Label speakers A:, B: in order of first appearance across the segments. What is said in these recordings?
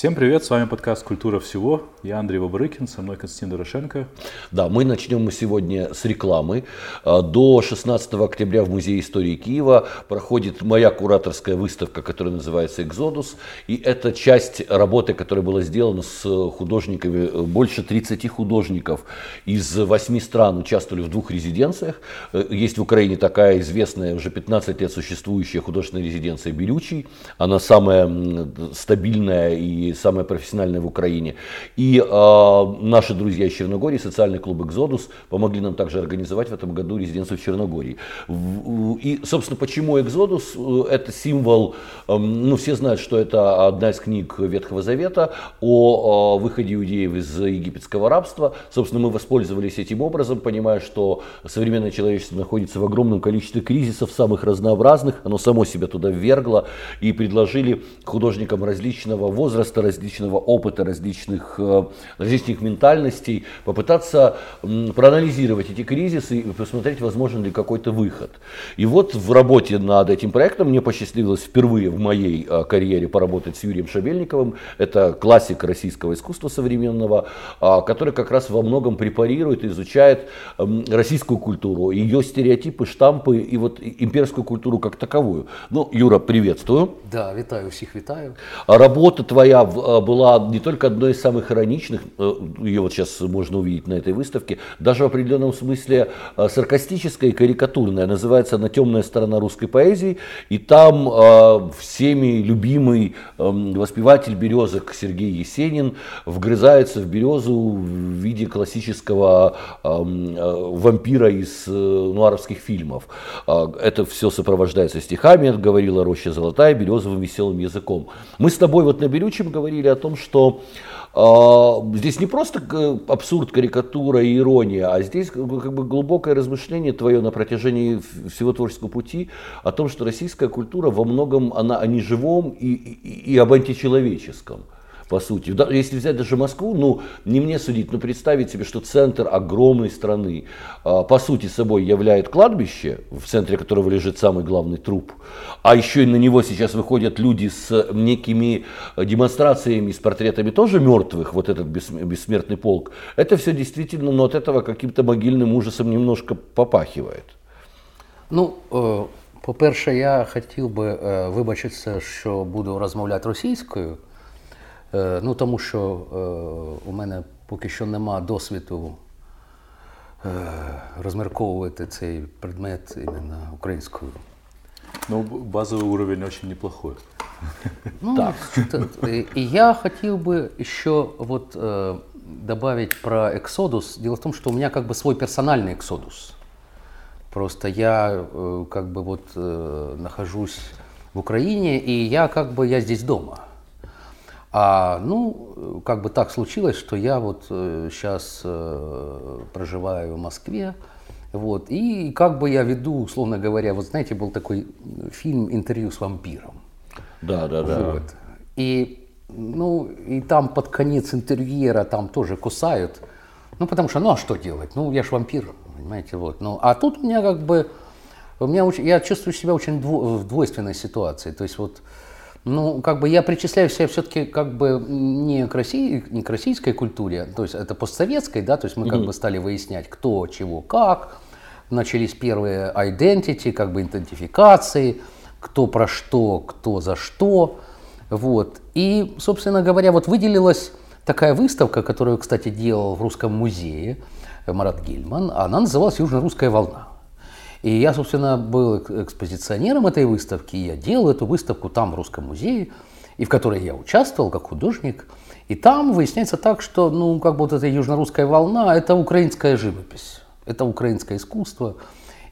A: Всем привет, с вами подкаст «Культура всего». Я Андрей Бабрыкин, со мной Константин Дорошенко.
B: Да, мы начнем сегодня с рекламы. А, до 16 октября в Музее истории Киева проходит моя кураторская выставка, которая называется «Экзодус». И это часть работы, которая была сделана с художниками, больше 30 художников из 8 стран участвовали в двух резиденциях. Есть в Украине такая известная, уже 15 лет существующая художественная резиденция «Берючий». Она самая стабильная и и самое профессиональное в Украине. И э, наши друзья из Черногории, социальный клуб «Экзодус», помогли нам также организовать в этом году резиденцию в Черногории. И, собственно, почему «Экзодус»? Это символ, э, ну, все знают, что это одна из книг Ветхого Завета о, о выходе иудеев из египетского рабства. Собственно, мы воспользовались этим образом, понимая, что современное человечество находится в огромном количестве кризисов, самых разнообразных, оно само себя туда ввергло, и предложили художникам различного возраста, возраста, различного опыта, различных, э, различных ментальностей, попытаться проанализировать эти кризисы и посмотреть, возможен ли какой-то выход. И вот в работе над этим проектом мне посчастливилось впервые в моей э, карьере поработать с Юрием Шабельниковым. Это классик российского искусства современного, а, который как раз во многом препарирует, изучает российскую культуру, ее стереотипы, штампы и вот имперскую культуру как таковую. Ну, Юра, приветствую.
C: Да, витаю всех, витаю.
B: Работа твоя Э, была не только одной из самых ироничных, э, ее вот сейчас можно увидеть на этой выставке, даже в определенном смысле э, саркастическая и карикатурная. Называется она «Темная сторона русской поэзии». И там всеми любимый эм, воспеватель березок Сергей Есенин вгрызается в березу в виде классического эм, вампира из нуаровских фильмов. Это все сопровождается стихами, говорила Роща Золотая, березовым веселым языком. Мы с тобой вот на Берючем говорили о том, что э, здесь не просто абсурд, карикатура и ирония, а здесь как бы глубокое размышление твое на протяжении всего творческого пути о том, что российская культура во многом она о неживом и, и, и об античеловеческом по сути. Если взять даже Москву, ну, не мне судить, но представить себе, что центр огромной страны, а, по сути собой являет кладбище, в центре которого лежит самый главный труп, а еще и на него сейчас выходят люди с некими демонстрациями, с портретами тоже мертвых, вот этот бессмертный полк, это все действительно, но от этого каким-то могильным ужасом немножко попахивает.
C: Ну, э, по-перше, я хотів би е, вибачитися, що буду розмовляти російською. Е, ну тому що е, у мене поки що нема досвіду е, розмірковувати цей предмет іменно українською.
A: Ну, базовий уровень очень неплохой.
C: Ну, так. И я хотел бы еще вот э, добавить про Эксодус. Дело в том, что у меня как бы свой персональный Эксодус. Просто я э, как бы вот э, нахожусь в Украине, и я как бы я здесь дома. А, ну, как бы так случилось, что я вот э, сейчас э, проживаю в Москве, вот, и как бы я веду, условно говоря, вот знаете, был такой фильм «Интервью с вампиром».
B: Да, да, да.
C: Вот. И, ну, и там под конец интервьюера там тоже кусают, ну, потому что, ну, а что делать? Ну, я ж вампир, понимаете, вот. Ну, а тут у меня как бы, у меня, я чувствую себя очень дво, в двойственной ситуации, то есть вот, ну, как бы я причисляю себя все-таки как бы не к, России, не к российской культуре, то есть это постсоветской, да, то есть мы как mm-hmm. бы стали выяснять, кто, чего, как. Начались первые identity, как бы идентификации, кто про что, кто за что. Вот. И, собственно говоря, вот выделилась такая выставка, которую, кстати, делал в Русском музее Марат Гильман, она называлась «Южно-русская волна». И я, собственно, был экспозиционером этой выставки, я делал эту выставку там, в Русском музее, и в которой я участвовал как художник. И там выясняется так, что, ну, как бы вот эта южно-русская волна – это украинская живопись, это украинское искусство.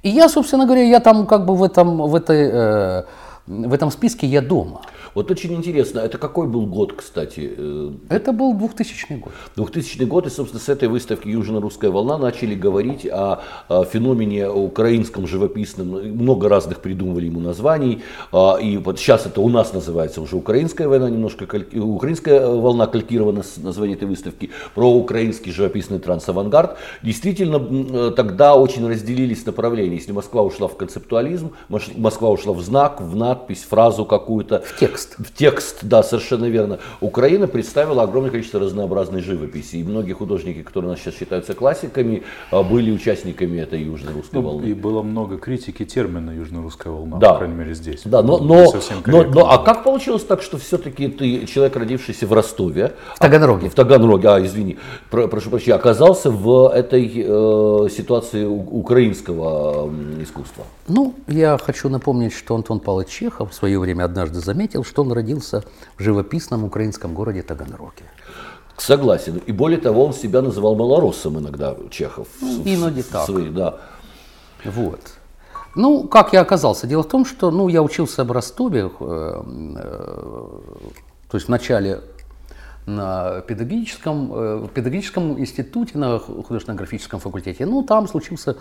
C: И я, собственно говоря, я там как бы в этом, в этой, э, в этом списке я дома.
B: Вот очень интересно, это какой был год, кстати?
C: Э, это был 2000 год.
B: 2000 год, и, собственно, с этой выставки «Южно-русская волна» начали говорить о, о феномене украинском живописном. Много разных придумывали ему названий. А, и вот сейчас это у нас называется уже «Украинская война», немножко кальки... «Украинская волна» калькирована с название этой выставки, про украинский живописный трансавангард. Действительно, э, тогда очень разделились направления. Если Москва ушла в концептуализм, Москва ушла в знак, в нацию, надпись, фразу какую-то.
C: В текст.
B: В текст, да, совершенно верно. Украина представила огромное количество разнообразной живописи. И многие художники, которые у нас сейчас считаются классиками, а, были участниками этой южно-русской
A: Ну,
B: волны.
A: и было много критики термина «южно-русская волна»,
B: Да.
A: по крайней мере, здесь.
B: Да, но,
A: Не
B: но, но, но- а как получилось так, что все-таки ты, человек, родившийся в Ростове,
C: В Таганроге.
B: в Таганроге, а, извини, про- прошу прощения, оказался в этой э, ситуации украинского искусства?
C: Ну, я хочу напомнить, что Антон Павлович Чехов в свое время однажды заметил, что он родился в живописном украинском городе Таганроге.
B: Согласен. И более того, он себя называл малороссом иногда, Чехов.
C: Ну,
B: В- в
C: так.
B: свои- да.
C: Вот. Ну, как я оказался? Дело в том, что ну, я учился в Ростове, э, э, то есть вначале на педагогическом, э, в педагогическом институте, на художественно-графическом факультете. Ну, там случился,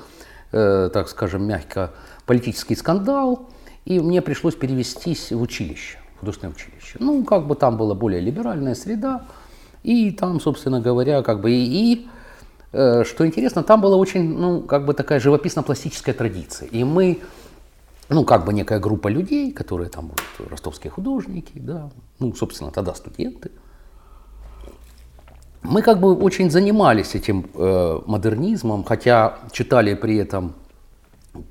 C: э, так скажем, мягко политический скандал, и мне пришлось перевестись в училище, художественное училище. Ну, как бы там была более либеральная среда, и там, собственно говоря, как бы и, и Э, Что интересно, там была очень, ну, как бы такая живописно-пластическая традиция. И мы, ну, как бы некая группа людей, которые там, вот, ростовские художники, да, ну, собственно, тогда студенты, мы как бы очень занимались этим э, модернизмом, хотя читали при этом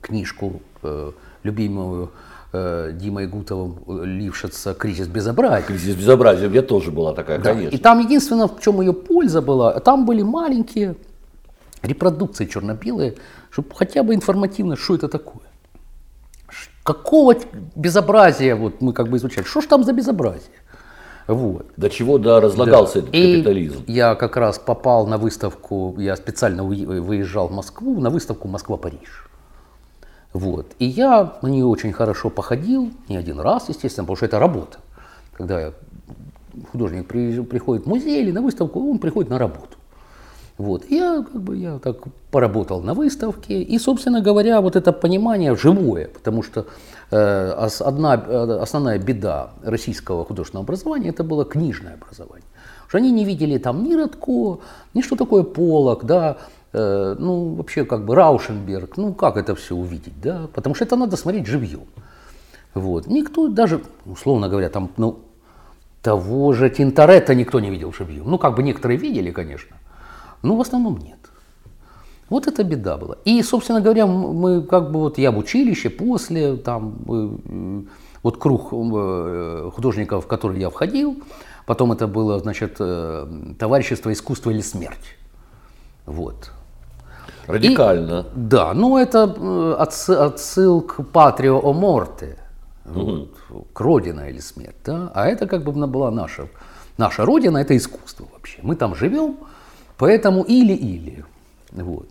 C: книжку э, любимую э, Димой Гутовым э, Лившица «Кризис безобразия».
B: Кризис безобразия, у меня тоже была такая,
C: Да,
B: конечно.
C: И там единственное, в чем ее польза была, там были маленькие репродукции черно-белые, чтобы хотя бы информативно, что это такое. Какого безобразия вот мы как бы изучали? Что ж там за безобразие? Вот.
B: До чего да, разлагался
C: Да.
B: этот
C: И
B: капитализм.
C: я как раз попал на выставку, я специально выезжал в Москву, на выставку Москва-Париж. Вот. И я на нее очень хорошо походил, не один раз, естественно, потому что это работа. Когда художник при- приходит в музей или на выставку, он приходит на работу. Вот. И Я, как бы, я так поработал на выставке, и, собственно говоря, вот это понимание живое, потому что э, одна, э, основная беда российского художественного образования это было книжное образование. Потому Что они не видели там ни Радко, ни что такое Полок, да, ну вообще как бы Раушенберг, ну как это все увидеть, да, потому что это надо смотреть живьем. Вот. Никто даже, условно говоря, там, ну, того же Тинторетта никто не видел живьем. Ну, как бы некоторые видели, конечно, но в основном нет. Вот это беда была. И, собственно говоря, мы как бы вот я в училище, после там э, э, вот круг э, художников, в который я входил, потом это было, значит, э, товарищество искусства или смерть. Вот.
B: Радикально.
C: Да, ну это э, отсы- отсыл к Патрио о Морте, вот, к Родина или смерть, да? а это как бы была наша, наша Родина, это искусство вообще. Мы там живем, поэтому или-или. Вот.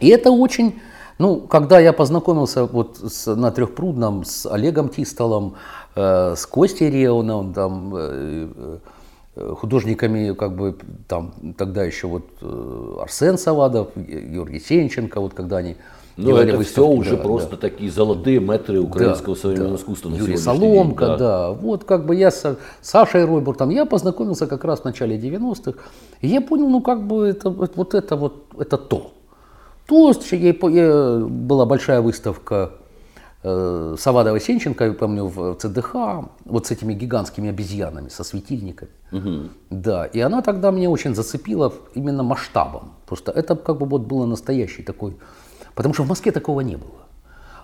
C: И это очень, ну, когда я познакомился вот с, на Трехпрудном с Олегом Тистолом, э, с Костей Реоном, там, э, э, художниками, как бы, там, тогда еще вот э, Арсен Савадов, Ге- Георгий Сенченко, вот когда они
B: Ну,
C: делали
B: это все уже
C: да,
B: просто
C: да.
B: такие золотые метры украинского
C: Да,
B: современного
C: да.
B: искусства на
C: Юрий Соломка,
B: день.
C: да. Вот как бы я с Сашей Ройбуртом, я познакомился как раз в начале 90-х. И я понял, ну как бы это вот, это вот, это то. То, я, я- была большая выставка э, Савадова Сенченко, я помню, в ЦДХ, вот с этими гигантскими обезьянами, со светильниками. Да, и она тогда меня очень зацепила именно масштабом. Просто это как бы вот было настоящий такой, потому что в Москве такого не было.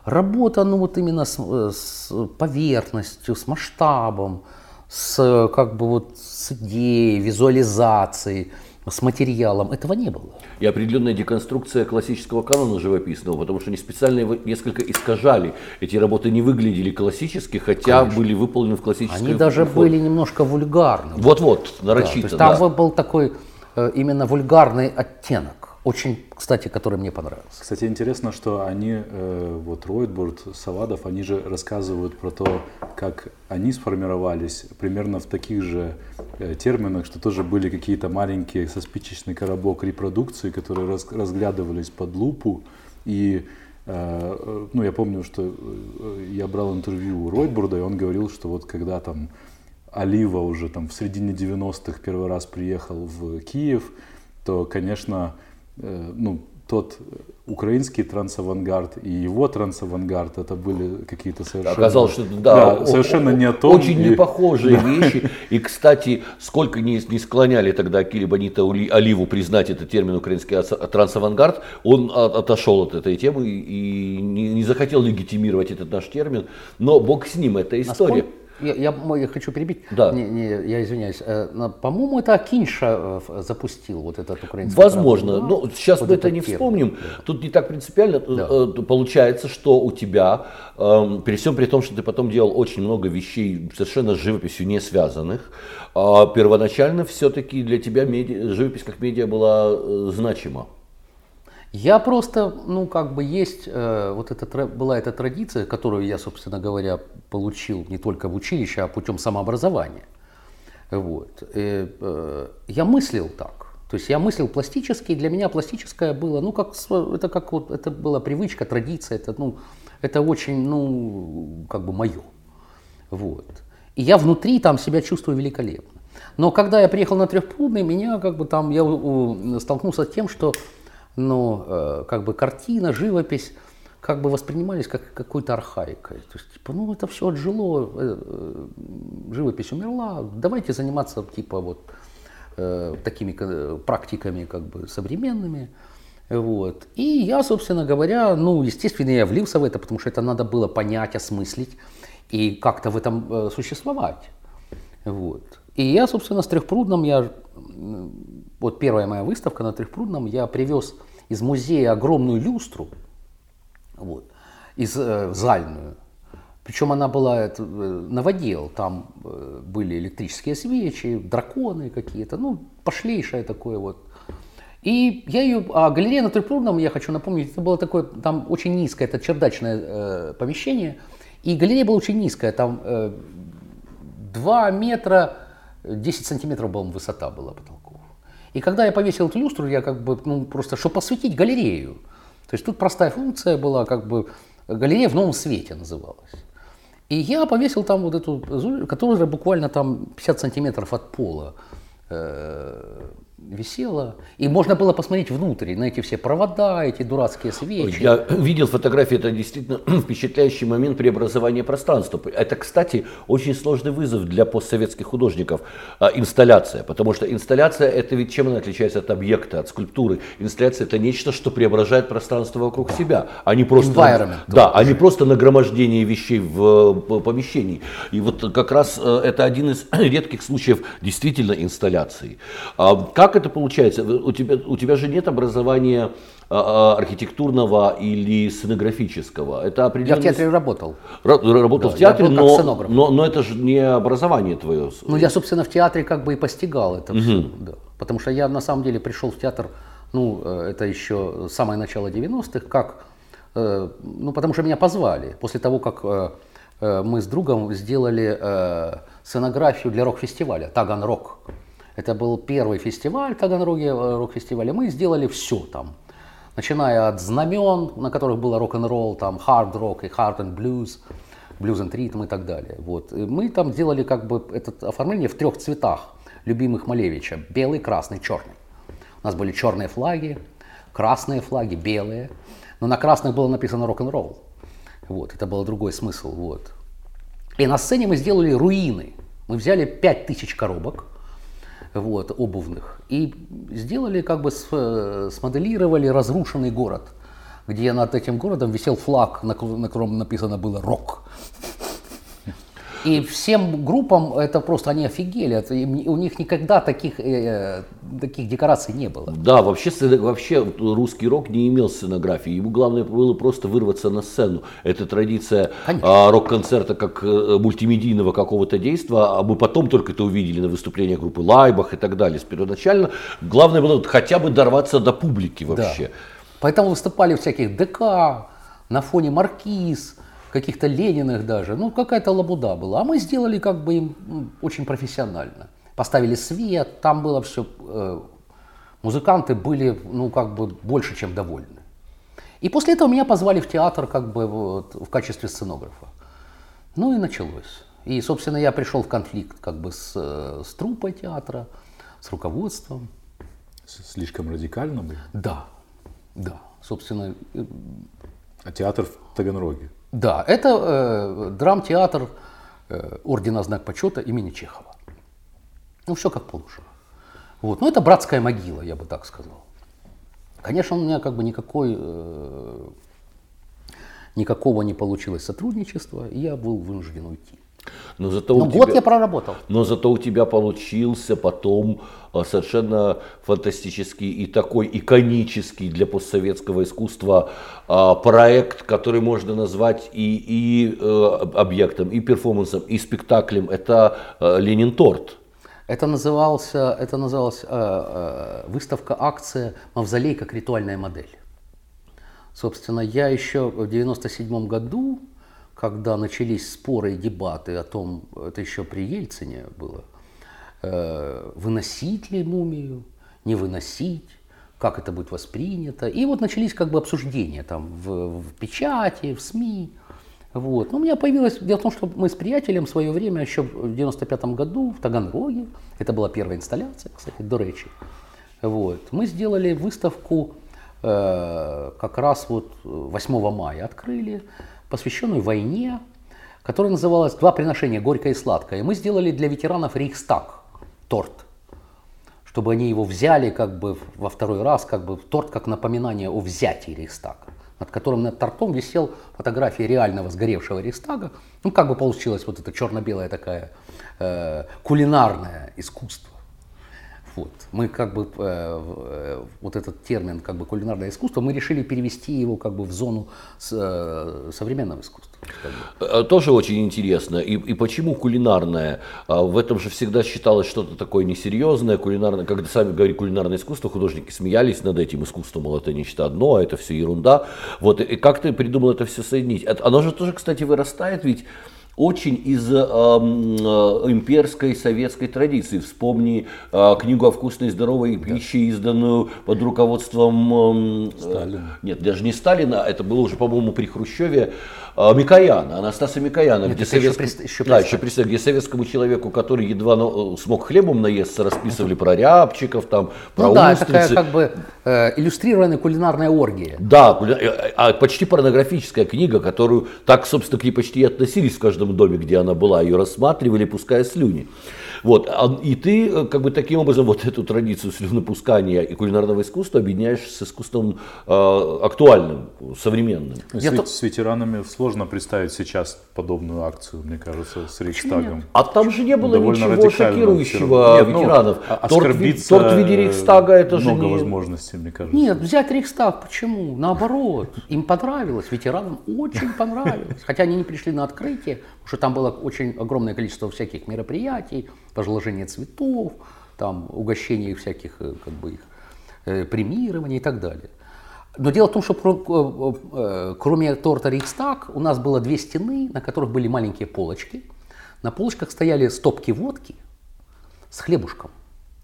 C: Работа, ну вот именно с, э, с поверхностью, с масштабом, с э, как бы вот с идеей, визуализацией, с материалом, этого не было.
B: И определенная деконструкция классического канона живописного, потому что они специально его несколько искажали. Эти работы не выглядели классически, хотя были выполнены в классической
C: Они даже
B: форме.
C: были немножко вульгарны.
B: Вот-вот,
C: Да, то
B: нарочито,
C: есть там
B: да.
C: был такой э, именно вульгарный оттенок, очень, кстати, который мне понравился.
A: Кстати, интересно, что они, э, вот Ройтбурд, Савадов, они же рассказывают про то, как они сформировались примерно в таких же терминах, что тоже были какие-то маленькие со спичечный коробок репродукции, которые раз- разглядывались под лупу. И э, э, ну, я помню, что э, я брал интервью у Ройтбурда, и он говорил, что вот когда там Олива уже там в середине 90-х первый раз приехал в Киев, то, конечно, э, ну, тот украинский трансавангард и его трансавангард это были какие-то совершенно
B: оказалось что да,
A: да совершенно не о том
B: очень и... непохожие вещи. И кстати сколько не, не склоняли тогда Акили Бонита Оливу признать этот термин украинский трансавангард он отошел от этой темы и не, не захотел легитимировать этот наш термин. Но бог с ним это история. Насколько?
C: Я, я, я хочу перебить.
B: Да.
C: Не, не, я извиняюсь. Э, по-моему, это Акинша э, запустил вот этот украинский.
B: Возможно. Но ну, сейчас вот мы это не термин. вспомним. Тут не так принципиально. Да. Э, получается, что у тебя, эм, при всем при том, что ты потом делал очень много вещей совершенно с живописью не связанных, а первоначально все-таки для тебя медиа, живопись как медиа была значима.
C: Я просто, ну, как бы есть, э, вот эта, была эта традиция, которую я, собственно говоря, получил не только в училище, а путем самообразования. Вот. И, э, я мыслил так. То есть я мыслил пластически, и для меня пластическое было, ну, как, это как вот, это была привычка, традиция, это, ну, это очень, ну, как бы мое. Вот. И я внутри там себя чувствую великолепно. Но когда я приехал на Трехпрудный, меня как бы там, я столкнулся с тем, что но э, как бы картина, живопись как бы воспринимались как какой-то архаикой. То есть, типа, ну это все отжило, э, э, живопись умерла, давайте заниматься типа вот такими практиками как бы современными. Вот. И я, собственно говоря, ну, естественно, я влился в это, потому что это надо было понять, осмыслить и как-то в этом существовать. Вот. И я, собственно, с Трехпрудным, я вот первая моя выставка на Трехпрудном, я привез из музея огромную люстру, вот, из э, зальную. Причем она была это, новодел, там э, были электрические свечи, драконы какие-то, ну, пошлейшее такое вот. И я ее, а галерея на Трехпрудном, я хочу напомнить, это было такое, там очень низкое, это чердачное э, помещение, и галерея была очень низкая, там э, 2 метра 10 сантиметров, по-моему, высота была потолков. И когда я повесил эту люстру, я как бы, ну, просто, чтобы осветить галерею. То есть тут простая функция была, как бы, галерея в новом свете называлась. И я повесил там вот эту, которая буквально там 50 сантиметров от пола э, висела, и можно было посмотреть внутрь, на эти все провода, эти дурацкие свечи.
B: Я видел фотографии, это действительно впечатляющий момент преобразования пространства. Это, кстати, очень сложный вызов для постсоветских художников, а, инсталляция, потому что инсталляция, это ведь чем она отличается от объекта, от скульптуры? Инсталляция это нечто, что преображает пространство вокруг себя, а не просто,
C: Environment,
B: да, а не просто нагромождение вещей в помещении. И вот как раз э, это один из редких случаев действительно инсталляции. А как как это получается? У тебя, у тебя же нет образования а, а, архитектурного или сценографического. Это
C: определенно... Я в театре работал.
B: Работал да, в театре, но, но, но это же не образование твое.
C: Ну, я, собственно, в театре как бы и постигал это угу. все. Да. Потому что я на самом деле пришел в театр, ну, э, это еще самое начало 90-х, как, э, ну, потому что меня позвали. После того, как э, мы с другом сделали сценографию для рок-фестиваля «Таган Рок». Это был первый фестиваль в Таганроге, э, рок-фестиваль, и мы сделали все там. Начиная от знамен, на которых было рок-н-ролл, там, хард-рок и хард-н-блюз, блюз and ритм и так далее. Вот. И мы там делали как бы это оформление в трех цветах любимых Малевича. Белый, красный, черный. У нас были черные флаги, красные флаги, белые. Но на красных было написано рок-н-ролл. Вот, это был другой смысл. Вот. И на сцене мы сделали руины. Мы взяли 5000 коробок, вот, обувных. И сделали, как бы смоделировали разрушенный город, где над этим городом висел флаг, на котором написано было «Рок». И всем группам это просто они офигели. Это, у них никогда таких, э, таких декораций не было.
B: Да, вообще, вообще русский рок не имел сценографии. Ему главное было просто вырваться на сцену. Это традиция а, рок-концерта как э, мультимедийного какого-то действия, а мы потом только это увидели на выступлениях группы Лайбах и так далее. Первоначально главное было хотя бы дорваться до публики вообще. Да.
C: Поэтому выступали всяких ДК, на фоне Маркиз, каких-то Лениных даже. Ну, какая-то лабуда была. А мы сделали как бы им ну, очень профессионально. Поставили свет, там было все... Э, музыканты были, ну, как бы больше, чем довольны. И после этого меня позвали в театр как бы вот, в качестве сценографа. Ну и началось. И, собственно, я пришел в конфликт как бы с, с труппой театра, с руководством.
A: Слишком радикально бы?
C: Да. Да, собственно, э,
A: А театр в Таганроге.
C: Да, это э, драмтеатр э, Ордена Знак Почета имени Чехова. Ну, все как положено. Вот. Ну, это братская могила, я бы так сказал. Конечно, у меня как бы никакой, э, никакого не получилось сотрудничества, и я был вынужден уйти.
B: Но зато,
C: Но
B: у
C: год
B: тебя,
C: я проработал.
B: но зато у тебя получился потом а, совершенно фантастический и такой иконический для постсоветского искусства а, проект, который можно назвать и, и э, объектом, и перформансом, и спектаклем. Это э, Ленин торт.
C: Это назывался, это называлась э, выставка акция «Мавзолей как ритуальная модель». Собственно, я еще в 97 году, когда начались споры и дебаты о том, это еще при Ельцине было, э, выносить ли мумию, не выносить, как это будет воспринято. И вот начались как бы обсуждения там в, в печати, в СМИ. Вот. Ну, у меня появилось, дело в том, что мы с приятелем в свое время, еще в 95 году в Таганроге, это была первая инсталляция, кстати, до речи, вот, мы сделали выставку э, как раз вот 8 мая открыли, посвященную войне, которая называлась «Два приношения, горькое и сладкое». Мы сделали для ветеранов Рейхстаг, торт, чтобы они его взяли как бы во второй раз, как бы торт как напоминание о взятии Рейхстага, над которым над тортом висел фотография реального сгоревшего Рейхстага. Ну, как бы получилось вот это черно-белое такая э, кулинарное искусство. Вот. Мы как бы э, э, вот этот термин как бы кулинарное искусство, мы решили перевести его как бы в зону с, э, современного искусства. как бы.
B: Э, Тоже очень интересно. И, и почему кулинарное? А В этом же всегда считалось что-то такое несерьезное. Кулинарное, когда сами говорили кулинарное искусство, художники смеялись над этим искусством, мол, это нечто одно, а это все ерунда. Вот, и как ты придумал это все соединить? Оно же тоже, кстати, вырастает ведь очень из э, э, имперской советской традиции. Вспомни э, книгу о вкусной и здоровой пище, изданную под руководством э,
A: Сталина.
B: нет, даже не Сталина, это было уже, по-моему, при Хрущеве, а, Микояна, Анастаса Микояна,
C: Нет,
B: где,
C: это еще еще
B: да, еще где советскому человеку, который едва ну, смог хлебом наесться, расписывали про рябчиков, там, про
C: Ну да, это такая
B: устрицы.
C: как бы э, иллюстрированная кулинарная оргия.
B: Да, кули- э, а почти порнографическая книга, которую так, собственно, к ней почти и относились в каждом доме, где она была, ее рассматривали, пуская слюни. Вот, а- и ты э, как бы таким образом вот эту традицию слюнопускания и кулинарного искусства объединяешь с искусством э, актуальным, современным.
A: Ну, С,
C: Я
A: с ветеранами сложно представить сейчас подобную акцию, мне кажется, с Рейхстагом.
B: А там же не было
A: Довольно
B: ничего шокирующего.
A: Нет, ну,
B: ветеранов. торт, в ви-
A: оскорбиться,
B: торт в виде Рейхстага это же
A: много
B: не...
A: возможностей, мне кажется.
C: Нет, взять Рейхстаг, почему? Наоборот, им понравилось, ветеранам очень понравилось. Хотя они не пришли на открытие, что там было очень огромное количество всяких мероприятий, возложение цветов, там угощение всяких, э, как бы их, э, премирований и так далее. Но дело в том, что про- э, э, кроме торта Рейхстаг у нас было две стены, на которых были маленькие полочки. На полочках стояли стопки водки с хлебушком.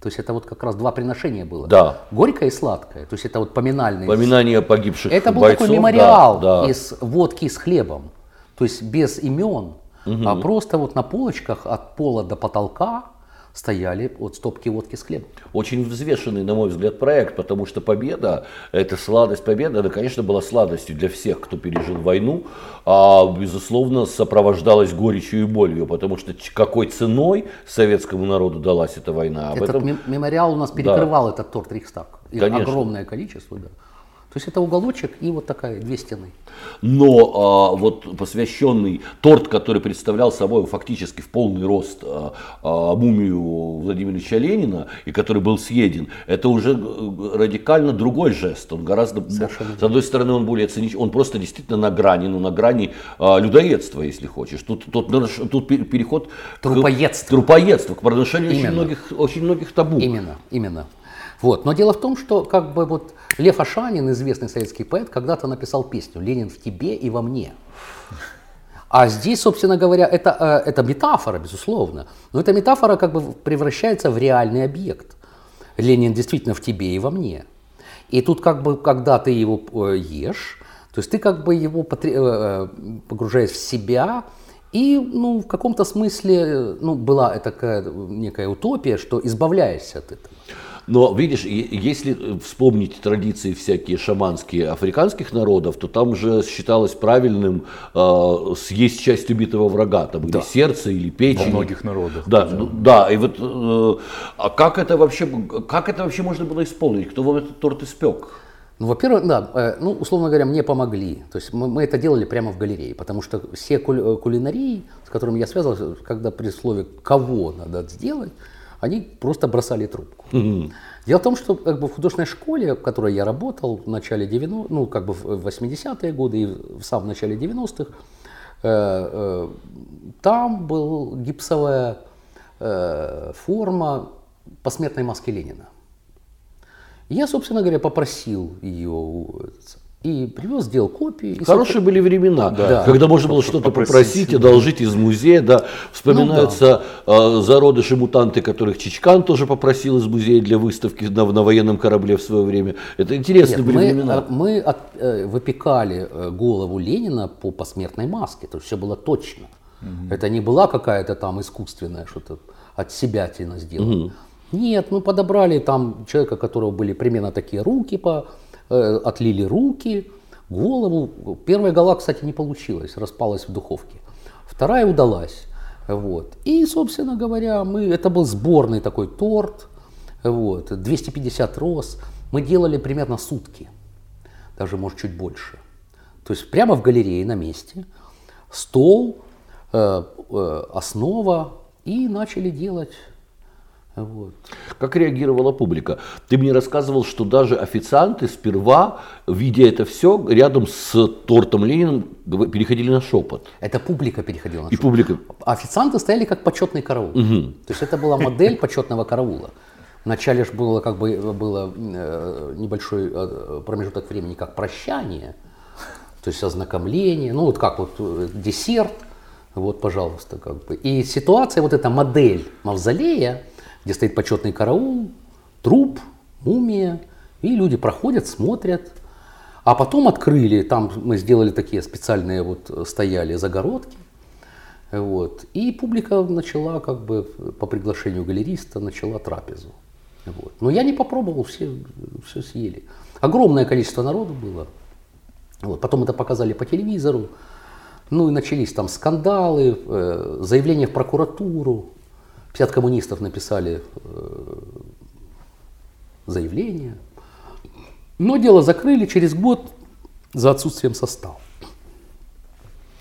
C: То есть это вот как раз два приношения было.
B: Да.
C: Горькое и сладкое. То есть это вот поминальные.
B: Поминание погибших
C: Это был
B: бойцов.
C: такой мемориал
B: да, да.
C: из водки с хлебом. То есть без имен, а просто вот на полочках от пола до потолка стояли вот стопки водки с хлебом.
B: Очень взвешенный, на мой взгляд, проект, потому что победа, это сладость победы, она, конечно, была сладостью для всех, кто пережил войну, а, безусловно, сопровождалась горечью и болью, потому что какой ценой советскому народу далась эта война, об
C: Этот
B: этом
C: мем- мемориал у нас перекрывал этот торт Рейхстаг.
B: Конечно.
C: огромное количество, да. То есть это уголочек и вот такая две стены.
B: Но а, вот посвященный торт, который представлял собой фактически в полный рост а, а, мумию Владимира Ильича Ленина и который был съеден, это уже э, радикально другой жест. Он гораздо,
C: Совершенно
B: с одной стороны, он более циничный, он просто действительно на грани, ну на грани а, людоедства, если хочешь. Тут, тут, тут пе- переход к-
C: Трупоедство.
B: трупоедство, к нарушению очень многих, очень многих табу.
C: Именно, именно. Вот. Но дело в том, что как бы вот Лев Ашанин, известный советский поэт, когда-то написал песню «Ленин в тебе и во мне». А здесь, собственно говоря, это, э, это метафора, безусловно. Но эта метафора как бы превращается в реальный объект. Ленин действительно в тебе и во мне. И тут как бы, когда ты его э, ешь, то есть ты как бы его э, погружаешь в себя, и ну, в каком-то смысле ну, была такая некая утопия, что избавляешься от этого.
B: Но видишь, если вспомнить традиции всякие шаманские африканских народов, то там же считалось правильным э, съесть часть убитого врага, там да. или сердце, или печень.
A: Во многих народах.
B: Да, да. Ну, да и вот, э, а как это вообще, как это вообще можно было исполнить? Кто вам этот торт испек?
C: Ну, во-первых, да, э, ну, условно говоря, мне помогли. То есть мы, мы это делали прямо в галерее, потому что все куль- кулинарии, с которыми я связывался, когда при слове «кого надо сделать», они просто бросали трубку. Mm-hmm. Дело в том, что как бы, в художественной школе, в которой я работал в начале 90-х, ну, как бы в 80-е годы и в самом начале 90-х, э, э, там была гипсовая э, форма посмертной маски Ленина. Я, собственно говоря, попросил ее и привез, сделал копии.
B: Хорошие и... были времена, да. когда можно было что-то попросить, одолжить из музея. Да. Вспоминаются ну, да. э, зародыши мутанты, которых Чичкан тоже попросил из музея для выставки на, на военном корабле в свое время. Это интересные Нет, были
C: мы,
B: времена.
C: Мы от, э, выпекали э, голову Ленина по посмертной маске, то есть все было точно. Угу. Это не была какая-то там искусственная что-то от себя сделано. Угу. Нет, мы подобрали там человека, у которого были примерно такие руки, по, э, отлили руки, голову. Первая гола, кстати, не получилась, распалась в духовке. Вторая удалась. Вот. И, собственно говоря, мы, это был сборный такой торт, вот, 250 роз. Мы делали примерно сутки, даже, может, чуть больше. То есть прямо в галерее на месте, стол, э, э, основа, и начали делать
B: вот. Как реагировала публика? Ты мне рассказывал, что даже официанты сперва, видя это все, рядом с тортом Ленина переходили на шепот.
C: Это публика переходила на
B: И публика.
C: Официанты стояли как почетный караул. Угу. То есть это была модель почетного караула. Вначале же было как бы было э, небольшой э, промежуток времени как прощание, то есть ознакомление, ну вот как вот э, десерт, вот пожалуйста как бы. И ситуация вот эта модель мавзолея, где стоит почетный караул, труп, мумия, и люди проходят, смотрят. А потом открыли, там мы сделали такие специальные вот стояли загородки, вот, и публика начала как бы по приглашению галериста начала трапезу. Вот. Но я не попробовал, все, все съели. Огромное количество народу было. Вот. Потом это показали по телевизору. Ну и начались там скандалы, э, заявления в прокуратуру. 50 коммунистов написали э, заявление. Но дело закрыли через год за отсутствием состава.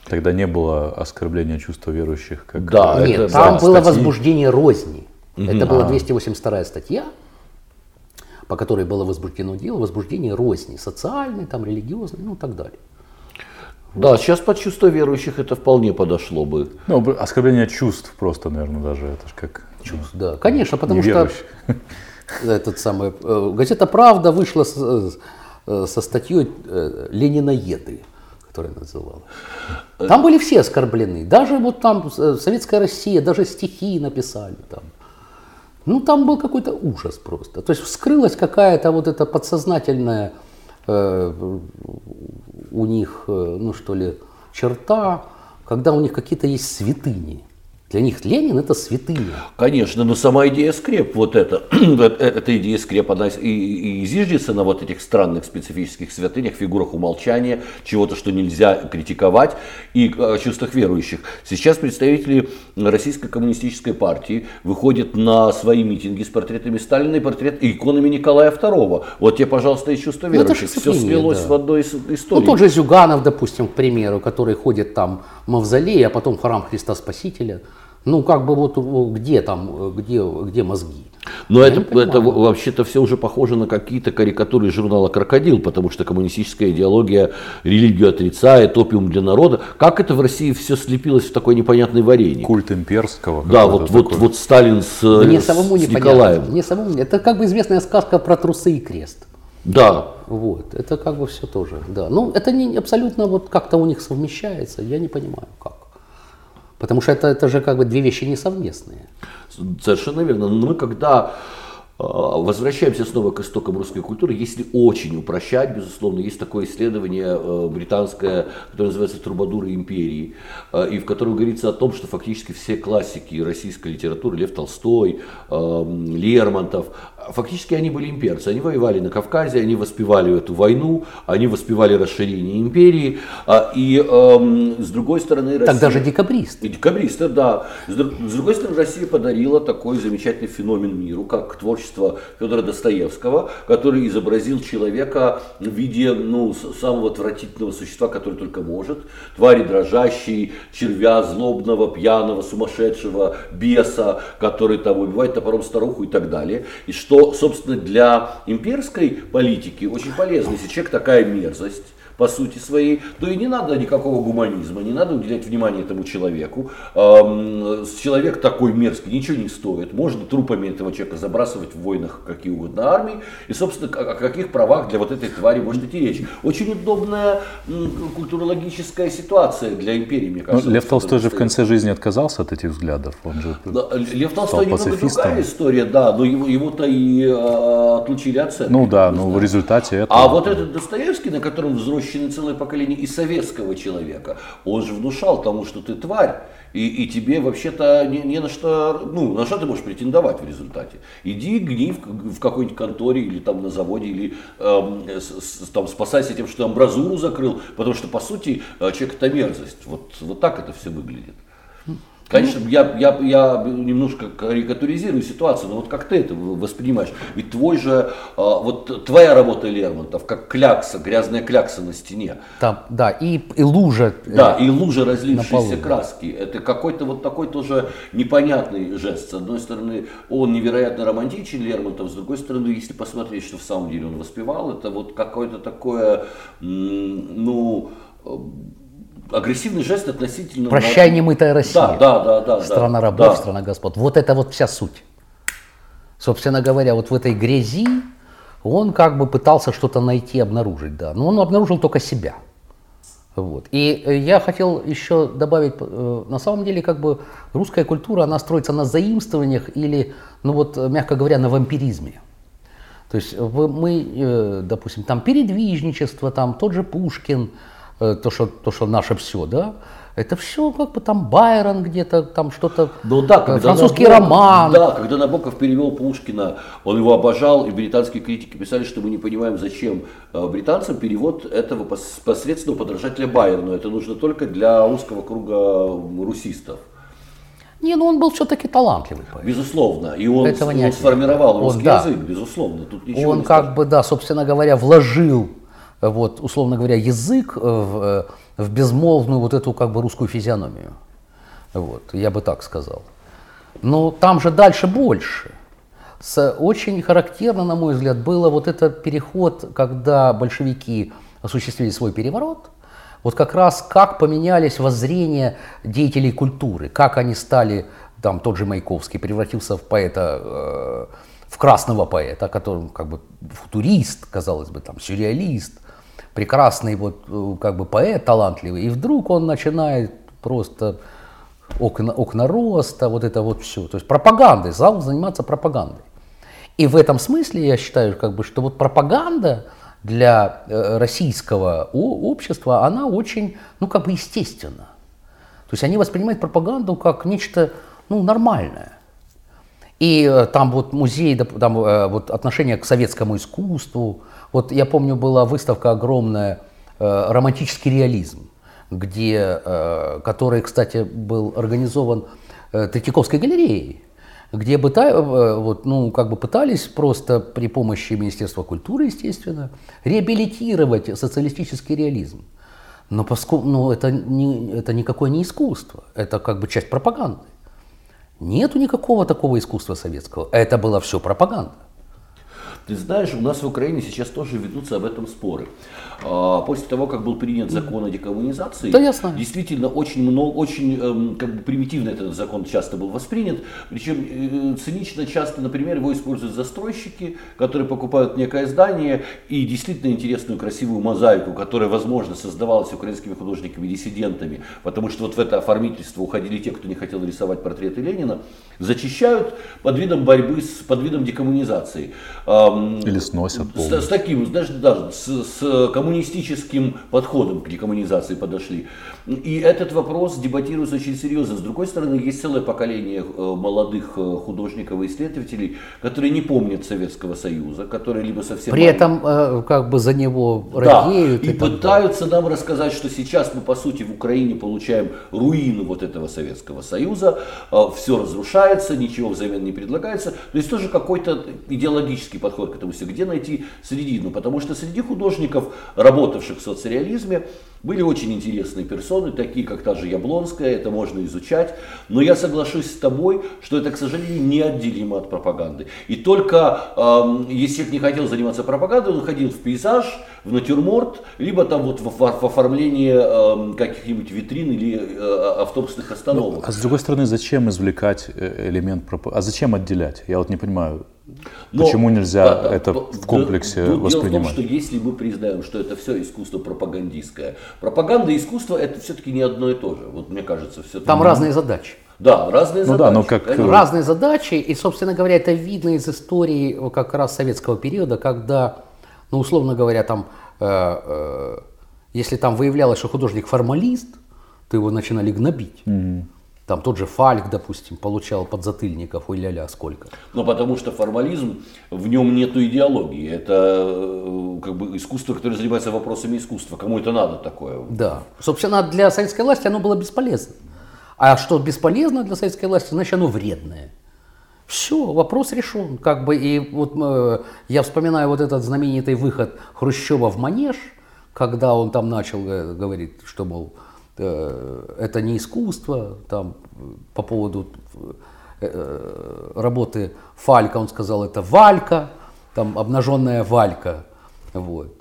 A: Тогда не было оскорбления чувства верующих.
C: Как да, нет, это, там да, было статьи. возбуждение розни. Угу. Это была 282 статья, по которой было возбуждено дело, возбуждение розни, социальной, там, религиозной, ну и так далее.
B: Да, сейчас под чувство верующих это вполне подошло бы.
A: Ну, оскорбление чувств просто, наверное, даже это же как чувств.
C: Да, конечно, потому что этот самый, э, газета «Правда» вышла с, э, со статьей э, «Лениноеды», которая называла. Там были все оскорблены, даже вот там Советская Россия, даже стихи написали там. Ну, там был какой-то ужас просто. То есть вскрылась какая-то вот эта подсознательная у них, э, ну что ли, черта, когда у них какие-то есть святыни. Для них Ленин это святыня.
B: Конечно, но сама идея скреп, вот это, эта идея скреп, она и, и зиждется на вот этих странных специфических святынях, фигурах умолчания, чего-то, что нельзя критиковать, и о чувствах верующих. Сейчас представители Российской коммунистической партии выходят на свои митинги с портретами Сталина и портрет и иконами Николая II. Вот тебе, пожалуйста, и чувство ну, верующих. Все слилось да. в одной истории.
C: Ну, тот же Зюганов, допустим, к примеру, который ходит там в мавзолей, а потом в храм Христа Спасителя. Ну, как бы вот где там, где, где мозги?
B: Но это, это вообще-то все уже похоже на какие-то карикатуры журнала «Крокодил», потому что коммунистическая идеология религию отрицает, опиум для народа. Как это в России все слепилось в такой непонятный вареник?
A: Культ имперского.
B: Да, вот, вот, вот Сталин с,
C: Мне самому с Николаем. Мне самому, это как бы известная сказка про трусы и крест.
B: Да.
C: Вот, это как бы все тоже, да. Ну, это не абсолютно вот как-то у них совмещается, я не понимаю, как. Потому что это, это же как бы две вещи несовместные.
B: Совершенно верно. Но мы когда а, Возвращаемся снова к истокам русской культуры. Если очень упрощать, безусловно, есть такое исследование э, британское, которое называется «Трубадуры империи», э, и в котором говорится о том, что фактически все классики российской литературы, Лев Толстой, э, Лермонтов, фактически они были имперцы. Они воевали на Кавказе, они воспевали эту войну, они воспевали расширение империи. А, и эм, с другой стороны...
C: Россия... Так даже декабристы.
B: И декабристы, да. С, с другой стороны, Россия подарила такой замечательный феномен миру, как творчество Федора Достоевского, который изобразил человека в виде ну, самого отвратительного существа, который только может. Твари дрожащей, червя злобного, пьяного, сумасшедшего, беса, который там убивает топором старуху и так далее. И что, собственно, для имперской политики очень полезно, если человек такая мерзость, по сути своей, то и не надо никакого гуманизма, не надо уделять внимание этому человеку. Человек такой мерзкий ничего не стоит. Можно трупами этого человека забрасывать в войнах какие угодно армии. И, собственно, о каких правах для вот этой твари может идти речь. Очень удобная культурологическая ситуация для империи, мне кажется.
A: Ну, Лев Толстой же в конце жизни отказался от этих взглядов. Он же
B: да, Лев Толстой немного другая история, да, но его, его-то и э, отлучили от церкви.
A: Ну да, но в результате
B: этого... А вот этот Достоевский, на котором взросший выращены целое поколение и советского человека. Он же внушал тому, что ты тварь, и, и тебе вообще-то не, не на что, ну, на что ты можешь претендовать в результате. Иди гни в, в какой-нибудь конторе или там на заводе, или эм, с, с, там спасайся тем, что амбразуру закрыл, потому что, по сути, э, человек это мерзость. Вот, вот так это все выглядит. Конечно, я, я, я немножко карикатуризирую ситуацию, но вот как ты это воспринимаешь? Ведь твой же, а, вот твоя работа Лермонтов, как клякса, грязная клякса на стене.
C: Там, да, и, и лужа.
B: Э, да, и лужа разлившейся краски. Это какой-то вот такой тоже непонятный жест. С одной стороны, он невероятно романтичен, Лермонтов, с другой стороны, если посмотреть, что в самом деле он воспевал, это вот какое-то такое, ну, агрессивный жест относительно...
C: Прощай, немытая Россия.
B: Да, да, да. да
C: страна
B: да,
C: рабов,
B: да.
C: страна господ. Вот это вот вся суть. Собственно говоря, вот в этой грязи он как бы пытался что-то найти, обнаружить, да. Но он обнаружил только себя. Вот. И э, я хотел еще добавить, э, на самом деле, как бы русская культура, она строится на заимствованиях или, ну вот, мягко говоря, на вампиризме. То есть мы, э, допустим, там передвижничество, там тот же Пушкин, то, что, то, что наше все, да, это все как бы там Байрон где-то, там что-то,
B: ну, да, когда
C: французский
B: Набоков,
C: роман.
B: Да, когда Набоков перевел Пушкина, он его обожал, и британские критики писали, что мы не понимаем, зачем э, британцам перевод этого посредственного подражателя Байрону. Это нужно только для узкого круга русистов.
C: Не, ну он был все-таки талантливый
B: поэт. Безусловно. И он, Этого он сформировал русский он, да. язык, безусловно.
C: Тут ничего он как бы, да, собственно говоря, вложил вот, условно говоря, язык э, в, э, в безмолвную вот эту как бы русскую физиономию. Вот, я бы так сказал. Но там же дальше больше. С, очень характерно, на мой взгляд, было вот этот переход, когда большевики осуществили свой переворот, вот как раз как поменялись воззрения деятелей культуры, как они стали, там тот же Маяковский превратился в поэта, э, в красного поэта, которым как бы футурист, казалось бы, там сюрреалист – прекрасный вот э, как бы поэт талантливый, и вдруг он начинает просто окна, окна роста, вот это вот все. То есть пропагандой, зал заниматься пропагандой. И в этом смысле я считаю, как бы, что вот пропаганда для э, российского общества, она очень, ну, как бы естественна. То есть они воспринимают пропаганду как нечто, ну, нормальное. И э, там вот музей, там вот отношение к советскому искусству, вот я помню, была выставка огромная э, «Романтический реализм», где, э, который, кстати, был организован э, Третьяковской галереей, где вот, ну, как бы пытались просто при помощи Министерства культуры, естественно, реабилитировать социалистический реализм. Но поскольку ну, это, не, это никакое не искусство, это как бы часть пропаганды. Нету никакого такого искусства советского. Это была все пропаганда.
B: Ты знаешь, у нас в Украине сейчас тоже ведутся об этом споры. А, после того, как был принят закон о декоммунизации,
C: да, ясно.
B: действительно очень много, очень эм, как бы примитивно этот закон часто был воспринят. Причем э, цинично часто, например, его используют застройщики, которые покупают некое здание и действительно интересную красивую мозаику, которая, возможно, создавалась украинскими художниками-диссидентами, потому что вот в это оформительство уходили те, кто не хотел рисовать портреты Ленина, зачищают под видом борьбы с под видом декоммунизации. Эм,
A: Или сносят
B: с,
A: полностью.
B: с таким, знаешь, даже с, с коммунистическим подходом к декоммунизации подошли. И этот вопрос дебатируется очень серьезно. С другой стороны, есть целое поколение э, молодых э, художников и исследователей, которые не помнят Советского Союза, которые либо совсем
C: При этом э, как бы за него
B: да,
C: радеют.
B: и
C: так далее.
B: пытаются нам рассказать, что сейчас мы, по сути, в Украине получаем руины вот этого Советского Союза, все разрушается, ничего взамен не предлагается. То есть тоже какой-то идеологический подход к этому все. Где найти середину? Потому что среди художников, работавших в соцреализме, были очень интересные персоны, такие как та же Яблонская, это можно изучать. Но я соглашусь с тобой, что это, к сожалению, неотделимо от пропаганды. И только эм, если человек не хотел заниматься пропагандой, он ходил в пейзаж, в натюрморт, либо там вот в, в, в оформлении эм, каких-нибудь витрин или э, автобусных остановок.
A: А с другой стороны, зачем извлекать э, элемент пропаганды? А зачем отделять? Я вот не понимаю.
B: Но,
A: Почему нельзя
B: да,
A: это
B: да,
A: в комплексе
B: да,
A: воспринимать?
B: Дело в том, что если мы признаем, что это все искусство пропагандистское, пропаганда и искусство это все-таки не одно и то же. Вот мне кажется, все
C: Там разные задачи.
B: Да, разные
A: Ну
B: задачи.
A: да, но как,
B: конечно.
A: э,
C: Разные задачи, и, собственно говоря, это видно из истории как раз советского периода, когда, ну, условно говоря, там, э, э, если там выявлялось, что художник формалист, то его начинали гнобить. Там тот же Фальк, допустим, получал подзатыльников, ой ля-ля, сколько.
B: Ну, потому что формализм, в нем нету идеологии. Это э, как бы искусство, которое занимается вопросами искусства. Кому это надо такое?
C: Да. Собственно, для советской власти оно было бесполезно. А что бесполезно для советской власти, значит оно вредное. Все, вопрос решен. Как бы, и вот э, я вспоминаю вот этот знаменитый выход Хрущева в Манеж, когда он там начал э, говорить, что, мол, это не искусство, там, э, по поводу э, э, работы Фалька, он сказал, это Валька, там, обнаженная Валька, вот.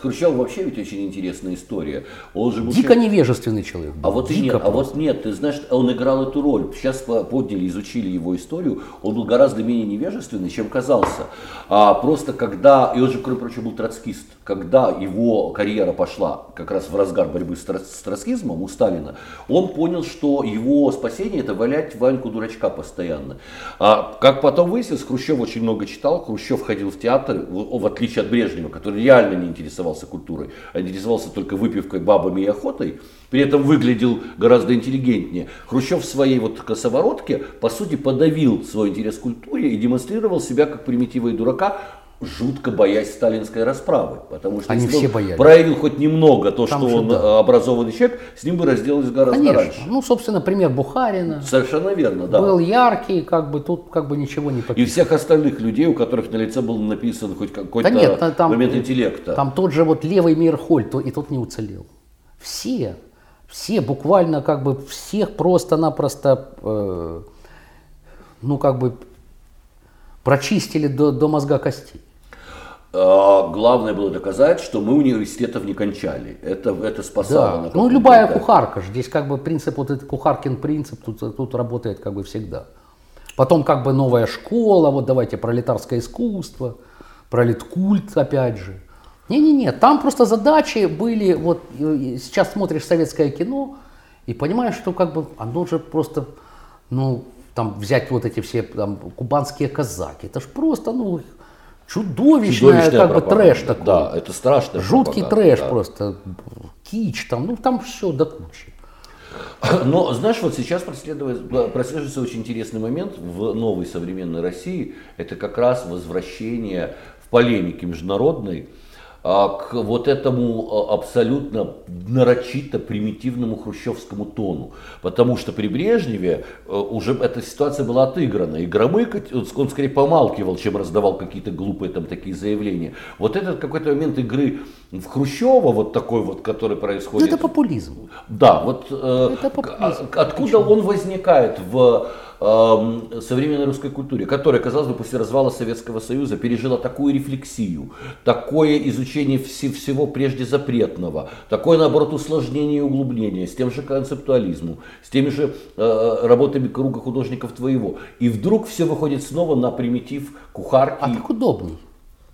B: С Хрущевым вообще ведь очень интересная история. Он же был
C: Дико
B: человек-
C: невежественный человек.
B: А
C: был,
B: вот, и
C: дико
B: нет, а
C: просто.
B: вот нет, ты знаешь, он играл эту роль. Сейчас по- подняли, изучили его историю. Он был гораздо менее невежественный, чем казался. А просто когда, и он же, кроме прочего, был троцкист, когда его карьера пошла как раз в разгар борьбы с, троц- с троцкизмом у Сталина, он понял, что его спасение это валять Ваньку дурачка постоянно. А как потом выяснилось, Хрущев очень много читал, Хрущев ходил в театр, в, отличие от Брежнева, который реально не интересовался культурой, а интересовался только выпивкой, бабами и охотой, при этом выглядел гораздо интеллигентнее. Хрущев в своей вот косоворотке, по сути, подавил свой интерес к культуре и демонстрировал себя как примитива и дурака, жутко боясь сталинской расправы. Потому что
C: Они
B: если
C: все
B: он
C: боялись.
B: проявил хоть немного то,
C: Там
B: что он
C: да.
B: э, образованный человек, с ним бы разделались гораздо
C: Конечно.
B: раньше.
C: Ну, собственно, пример Бухарина.
B: Совершенно верно, да.
C: Был яркий, как бы тут как бы ничего не
B: И
C: пописано.
B: всех остальных людей, у которых на лице был написан хоть какой-то
C: Да нет, та- там,
B: момент интеллекта.
C: там тот же вот левый мир Холь, то, и тот не уцелел. Все, все, буквально как бы всех просто-напросто, э, ну как бы прочистили до, до мозга костей.
B: А, Главное было доказать, что мы университетов не кончали. Это, это спасало.
C: Да. Ну, любая
B: этапе.
C: кухарка же. Здесь как бы принцип, вот этот кухаркин принцип тут, тут работает как бы всегда. Потом как бы новая школа, вот давайте пролетарское искусство, пролеткульт опять же. Не-не-не, там просто задачи были, вот сейчас смотришь советское кино и понимаешь, что как бы оно же просто, ну, там взять вот эти все там кубанские казаки, это ж просто, ну, чудовищная,
B: Чудовищная
C: как бы
B: пропаганда.
C: трэш такой.
B: Да, это страшно.
C: Жуткий трэш просто, кич там, ну там все до кучи.
B: Но, знаешь, вот сейчас прослеживается очень интересный момент в новой современной России. Это как раз возвращение в полемике международной к вот этому а, абсолютно нарочито примитивному хрущевскому тону. Потому что при Брежневе э, уже эта ситуация была отыграна. И Громыко, он скорее помалкивал, чем раздавал какие-то глупые там такие заявления. Вот этот какой-то момент игры в Хрущева, вот такой вот, который
C: Ну,
B: происходит.
C: это популизм.
B: Да, вот э,
C: Это популизм.
B: откуда он возникает в эм, современной русской культуре, которая, казалось бы, после развала Советского Союза пережила такую рефлексию, такое изучение все- всего прежде запретного, такое, наоборот, усложнение и углубление с тем же концептуализмом, с теми же э, работами круга художников твоего. И вдруг все выходит снова на примитив кухарки.
C: А так удобней.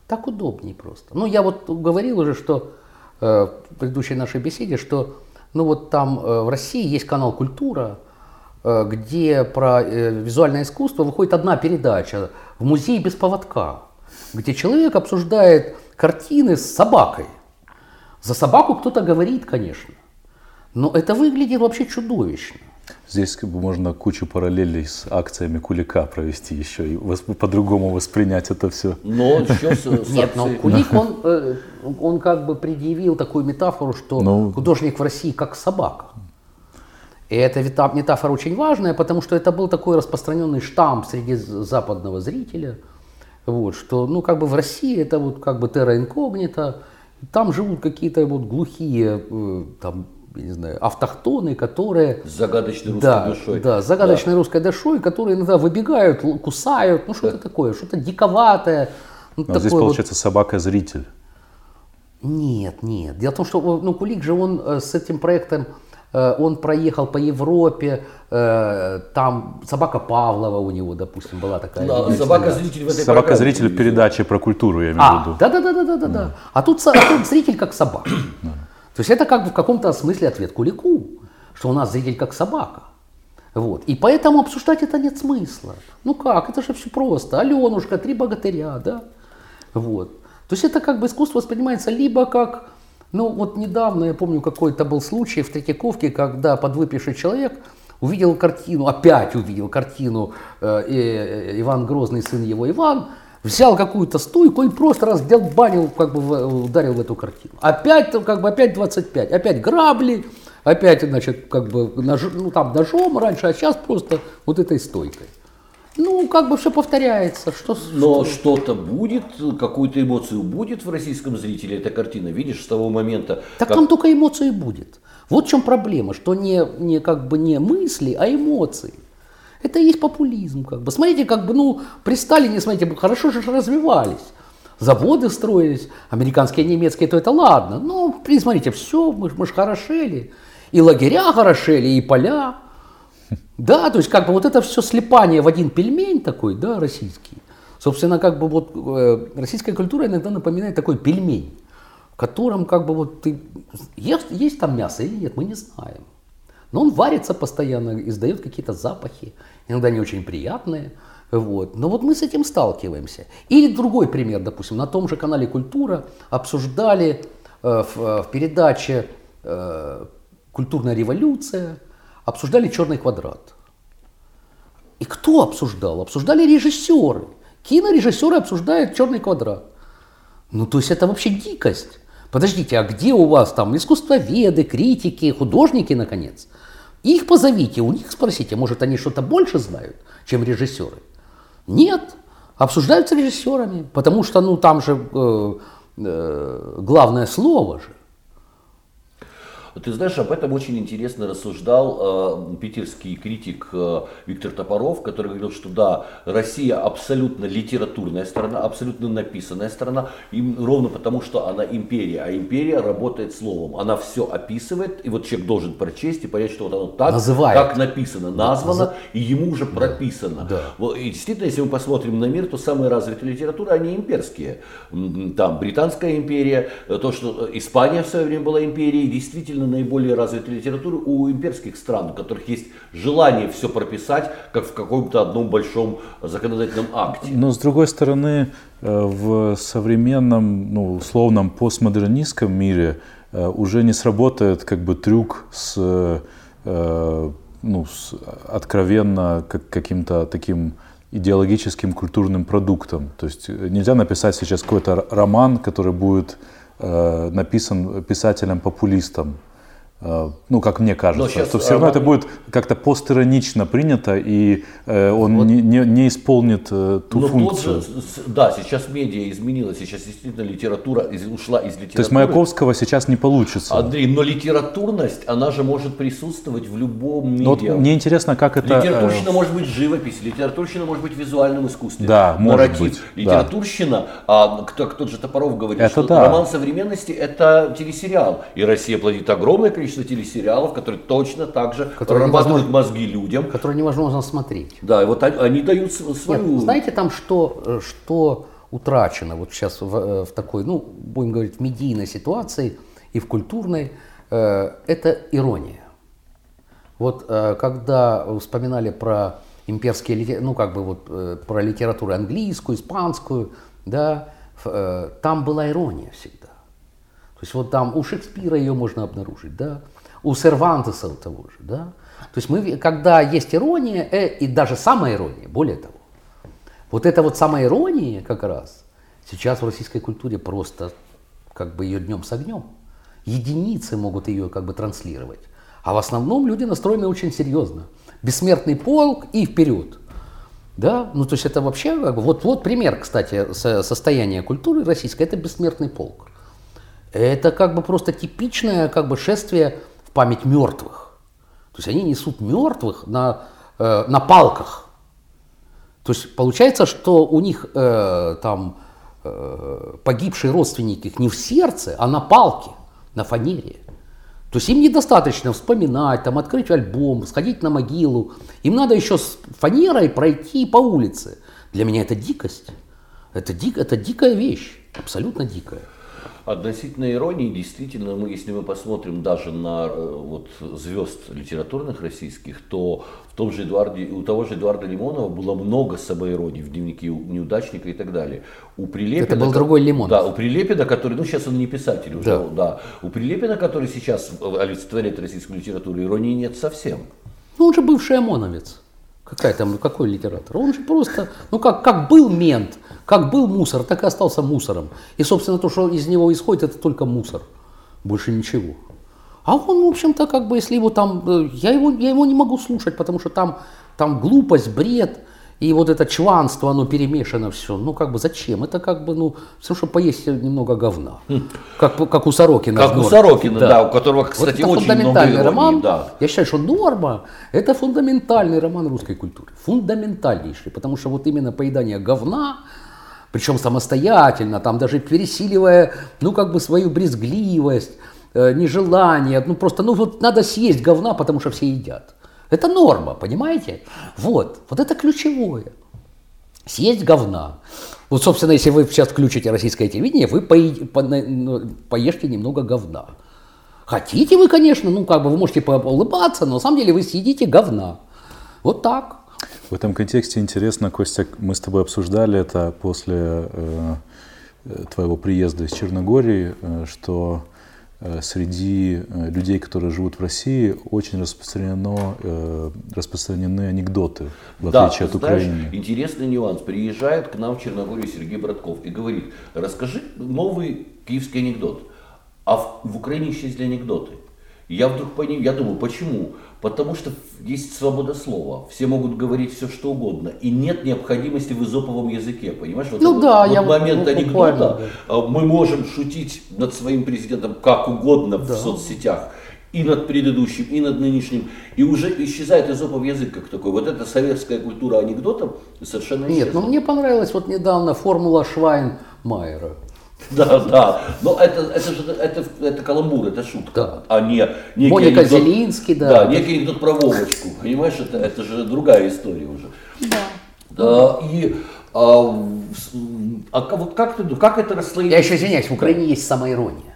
C: Так удобней просто. Ну, я вот говорил уже, что э, в предыдущей нашей беседе, что ну вот там э, в России есть канал «Культура», э, где про э, визуальное искусство выходит одна передача в музее без поводка. где человек обсуждает картины с собакой. За собаку кто-то говорит, конечно, но это выглядит вообще чудовищно.
A: Здесь как бы можно кучу параллелей с акциями Кулика провести еще и восп- по-другому воспринять это все.
B: Но еще с, с
C: Нет, но Кулик, он, э, он как бы предъявил такую метафору, что
A: Ну.
C: художник в России как собака. И эта метафора очень важная, потому что это был такой распространенный штамп среди западного зрителя, вот, что, ну, как бы в России это вот как бы терра инкогнито, там живут какие-то вот глухие, э, там, я не знаю, автохтоны, которые
B: с загадочной русской
C: да,
B: душой.
C: Да, с загадочной русской душой, которые иногда выбегают, кусают, ну что-то такое, что-то диковатое. Ну,
A: А здесь
C: такое вот-
A: получается собака-зритель.
C: Нет, нет. Дело в том, что ну, Кулик же он э, с этим проектом, он проехал по Европе, э, там собака Павлова у него, допустим, была такая.
B: Да, собака-зритель в этой
A: Собака-зритель в передаче про культуру, я имею в
C: А,
A: виду.
C: да, да, да, да, да, да, да. А тут, а тут зритель как собака. То есть это как бы в каком-то смысле ответ Кулику, что у нас зритель как собака. Вот. И поэтому обсуждать это нет смысла. Ну как, это же все просто. Аленушка, три богатыря, да? Вот. То есть это как бы искусство воспринимается либо как, ну вот недавно, я помню, какой-то был случай в Третьяковке, когда подвыпивший человек увидел картину, опять увидел картину э, э, Иван Грозный, сын его Иван, взял какую-то стойку и просто раздолбанил, как бы ударил в эту картину. Опять, как бы, опять 25, опять грабли, опять, значит, как бы, нож- ну там ножом раньше, а сейчас просто вот этой стойкой. Ну, как бы все повторяется. Что,
B: Но что-то будет, какую-то эмоцию будет в российском зрителе эта картина. Видишь, с того момента,
C: Так
B: как
C: там только эмоции будет. Вот в чем проблема, что не, не как бы не мысли, а эмоции. Это и есть популизм. Как бы. Смотрите, как бы, ну, при Сталине, смотрите, хорошо же развивались. Заводы строились, американские, немецкие, то это ладно. Но, при- смотрите, все, мы, мы же хорошели. И лагеря хорошели, и поля. Да, то есть как бы вот это все слепание в один пельмень такой, да, российский. Собственно, как бы вот э, российская культура иногда напоминает такой пельмень, в котором как бы вот ты есть, есть там мясо или нет, мы не знаем. Но он варится постоянно, издает какие-то запахи, иногда не очень приятные. Вот. Но вот мы с этим сталкиваемся. Или другой пример, допустим, на том же канале «Культура» обсуждали э, в, э, в передаче э, «Культурная революция», обсуждали «Черный квадрат». И кто обсуждал? Обсуждали режиссеры. Кинорежиссеры обсуждают «Черный квадрат». Ну, то есть это вообще дикость. Подождите, а где у вас там искусствоведы, критики, художники, наконец? Их позовите, у них спросите, может, они что-то больше знают, чем режиссеры? Нет, обсуждаются режиссерами, потому что, ну, там же э, э, главное слово же.
B: Ты знаешь, об этом очень интересно рассуждал э, питерский критик э, Виктор Топоров, который говорил, что да, Россия абсолютно литературная страна, абсолютно написанная страна, им, ровно потому, что она империя, а империя работает словом. Она все описывает, и вот человек должен прочесть и понять, что вот оно так,
C: Называет.
B: как написано, названо, и ему уже прописано.
C: Да.
B: Вот, И действительно, если мы посмотрим на мир, то самые развитые литературы, они имперские. Там Британская империя, э, то, что э, Испания в свое время была империей, действительно наиболее развитая литература у имперских стран, у которых есть желание все прописать, как в каком-то одном большом законодательном акте.
A: Но с другой стороны, э, в современном, ну, условном постмодернистском мире э, уже не сработает как бы трюк с, э, ну, с откровенно как, каким-то таким идеологическим культурным продуктом. То есть нельзя написать сейчас какой-то роман, который будет написан писателем-популистом. Э, Ну, как мне кажется,
B: щас
A: что все равно это
B: роман-
A: будет как-то постиронично принято, и э, он не, не, не исполнит э, ту
B: Но тот
A: функцию.
B: же, с- да, сейчас медиа изменилась, сейчас действительно литература из- ушла из литературы.
A: То есть Маяковского сейчас не получится.
B: Андрей, но литературность, она же может присутствовать в любом
A: Но вот
B: медиа.
A: мне интересно, как это... э,
B: Литературщина может быть живопись, литературщина может быть в визуальном искусстве.
A: Да, может
B: Нарратив.
A: быть, да.
B: Литературщина, а, кто, кто же Топоров говорит,
A: Это
B: что
A: да.
B: роман современности это телесериал. И Россия плодит огромное количество телесериалов, которые точно так же
C: Которые невозможно-
B: мозги людям.
C: Которые невозможно смотреть.
B: Да, и вот они, они дают с-
C: Нет,
B: свою...
C: знаете там, что, э, что утрачено вот сейчас в, э, в такой, ну, будем говорить, в медийной ситуации и в культурной, э, это ирония. Вот э, когда вспоминали про имперские, ну как бы вот э, про литературу английскую, испанскую, да, э, там была ирония всегда. Есть вот там у Шекспира ее можно обнаружить, да, у Сервантеса того же, да. То есть мы, когда есть ирония, э, и даже самая ирония, более того, вот эта вот самая ирония как раз сейчас в российской культуре просто как бы ее днем с огнем. Единицы могут ее как бы транслировать. А в основном люди настроены очень серьезно. Бессмертный полк и вперед. Да, ну то есть это вообще вот, вот пример, кстати, со- состояния культуры российской, это бессмертный полк. Это как бы просто типичное как бы шествие в память мертвых. То есть они несут мертвых на, э, на палках. То есть получается, что у них э, там э, погибшие родственники их не в сердце, а на палке, на фанере. То есть им недостаточно вспоминать, там, открыть альбом, сходить на могилу. Им надо еще с фанерой пройти по улице. Для меня это дикость. Это, дик, это дикая вещь, абсолютно дикая.
B: Относительно иронии, действительно, мы, если мы посмотрим даже на э, вот, звезд литературных российских, то в том же Эдуарде, у того же Эдуарда Лимонова было много самоиронии в дневнике неудачника и так далее. У Прилепина,
C: Это был другой Лимонов.
B: Да, у Прилепина, который, ну сейчас он не писатель уже,
C: Да.
B: да. У Прилепина, который сейчас олицетворяет российскую литературу, иронии нет совсем.
C: Ну он же бывший ОМОНовец. Какая там, какой литератор? Он же просто, ну как, как был мент, как был мусор, так и остался мусором. И, собственно, то, что из него исходит, это только мусор. Больше ничего. А он, в общем-то, как бы, если его там, э, я его, я его не могу слушать, потому что там, там глупость, бред, и вот это чванство, оно перемешано все. Ну, как бы, зачем? Это как бы, ну, все, чтобы поесть немного говна. Как, как у Сорокина.
B: Как у. Сорокина, да, у которого,
C: Вот
B: кстати,
C: это
B: очень много
C: фундаментальный
B: иронии.
C: роман.
B: Да.
C: Я считаю, что «Норма» – это фундаментальный роман русской культуры. Фундаментальнейший. Потому что вот именно поедание говна, причем самостоятельно, там даже пересиливая, ну, как бы свою брезгливость, э, нежелание, ну, просто, ну, вот надо съесть говна, потому что все едят. Это норма, понимаете? Вот, вот это ключевое. Съесть говна. Вот, собственно, если вы сейчас включите российское телевидение, вы по- на- ну, поешьте немного говна. Хотите вы, конечно, ну как бы вы можете по- улыбаться, но на самом деле вы съедите говна. Вот так.
A: В этом контексте интересно, Костя, мы с тобой обсуждали это после э, э, твоего приезда из Черногории, э, что среди э, людей, которые живут в России, очень распространено, э, распространены анекдоты, в
B: Да,
A: отличие от
B: знаешь,
A: Украины.
B: интересный нюанс. Приезжает к нам в Черногорию Сергей Братков и говорит, расскажи новый киевский анекдот. А в, в Украине исчезли анекдоты. Я вдруг понял, я думаю, почему? Потому что есть свобода слова. Все могут говорить все, что угодно. И нет необходимости в изоповом языке. Понимаешь? Вот
C: Ну
B: этот
C: да,
B: вот
C: я
B: момент анекдота. а, Мы можем шутить над своим президентом как угодно в соцсетях. И над предыдущим, и над нынешним. И уже исчезает изопов язык как такой. Вот эта советская культура анекдотов совершенно
C: Нет,
B: исчезла.
C: ну мне понравилась вот недавно формула Швайн-Майера.
B: Да, да. Но это, это же это, это каламбур, это шутка,
C: Да.
B: а не некий
C: Моника
B: анекдот-
C: Зелинский, да.
B: Да, некий анекдот про Вовочку. Понимаешь, это, это же другая история уже. Да. и а, а вот как ты думаешь, как это расслоить?
C: Я еще извиняюсь, в Украине есть самоирония.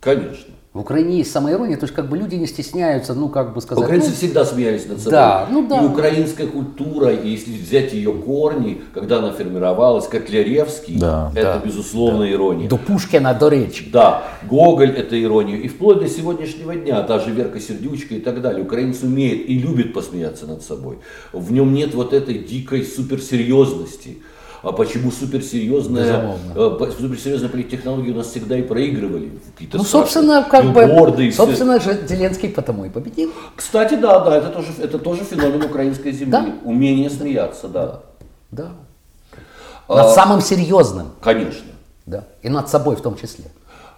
B: Конечно.
C: В Украине есть самоирония, то есть как бы люди не стесняются, ну как бы сказать.
B: Украинцы
C: ну,
B: всегда смеялись над собой.
C: Да, ну да.
B: И украинская культура, если взять ее корни, когда она формировалась, Котляревский,
A: Да.
B: это безусловно ирония.
C: до Пушкина, до речи.
B: Да, Гоголь это ирония. И вплоть до сегодняшнего дня, та же Верка Сердючка и так далее. Украинец умеет и любит посмеяться над собой. В нем нет вот этой дикой суперсерьезности. А почему суперсерьезная,
C: Безумовно.
B: э, по- суперсерьезные политтехнологии у нас всегда и проигрывали? Какие-то
C: Ну, собственно, как бы,
B: все.
C: собственно же, Зеленский потому и победил.
B: Кстати, да, да, это тоже, это тоже феномен украинской земли.
C: Да.
B: Умение смеяться, да.
C: Да.
B: А-
C: Над самым серьезным,
B: Конечно.
C: да. И над собой в том числе.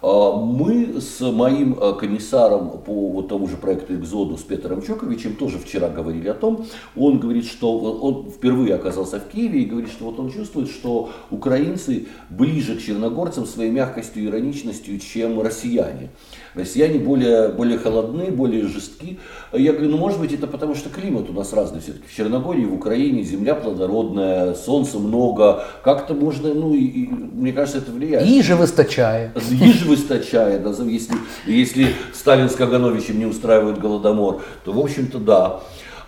B: А, Мы с моим э, комиссаром по вот тому же проекту «Экзоду» с Петром Чоковичем тоже вчера говорили о том, он говорит, что он впервые оказался в Киеве и говорит, что вот он чувствует, что украинцы ближе к черногорцам своей мягкостью и ироничностью, чем россияне. Россияне более, более холодны, более жестки. Я говорю, ну может быть это потому, что климат у нас разный все-таки. В Черногории, в Украине земля плодородная, солнца много. Как-то можно, ну и, и мне кажется, это влияет.
C: И же выстачая.
B: Ежи выстачая, назов- если, если Сталин с Кагановичем не устраивают голодомор, то, в общем-то, да.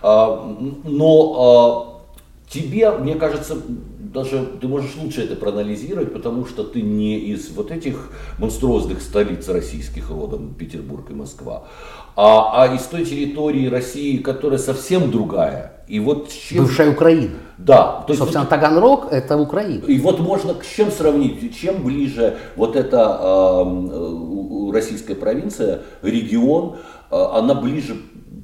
B: А, Но Тебе, мне кажется, даже ты можешь лучше это проанализировать, потому что ты не из вот этих монструозных столиц российских родом, Петербург и Москва, а, а из той территории России, которая совсем другая. И вот
C: чем... Бывшая Украина.
B: Да.
C: То есть, Собственно, вот... Таганрог это Украина.
B: И вот можно с чем сравнить, чем ближе вот эта э, российская провинция, регион, э, она ближе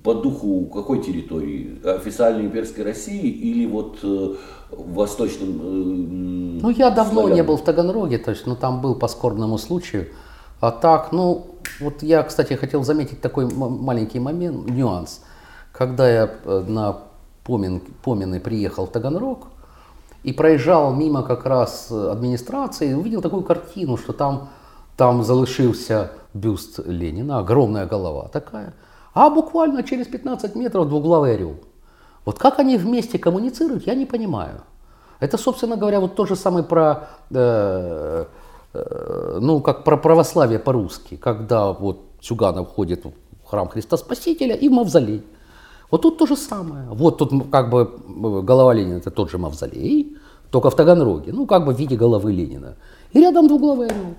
B: по духу какой территории? Официальной имперской России или вот э, восточным?
C: Э, ну, я давно славян? не был в Таганроге, то есть, ну, там был по скорбному случаю. А так, ну, вот я, кстати, хотел заметить такой маленький момент, нюанс. Когда я э, на Помин, Помины приехал в Таганрог и проезжал мимо как раз администрации, увидел такую картину, что там, там залишился бюст Ленина, огромная голова такая – а буквально через 15 метров двуглавый орел. Вот как они вместе коммуницируют, я не понимаю. Это, собственно говоря, вот то же самое про, э, э, ну, как про православие по-русски, когда вот Сюганов входит в храм Христа Спасителя и в мавзолей. Вот тут то же самое. Вот тут как бы голова Ленина, это тот же мавзолей, только в Таганроге, ну, как бы в виде головы Ленина. И рядом двуглавый орел.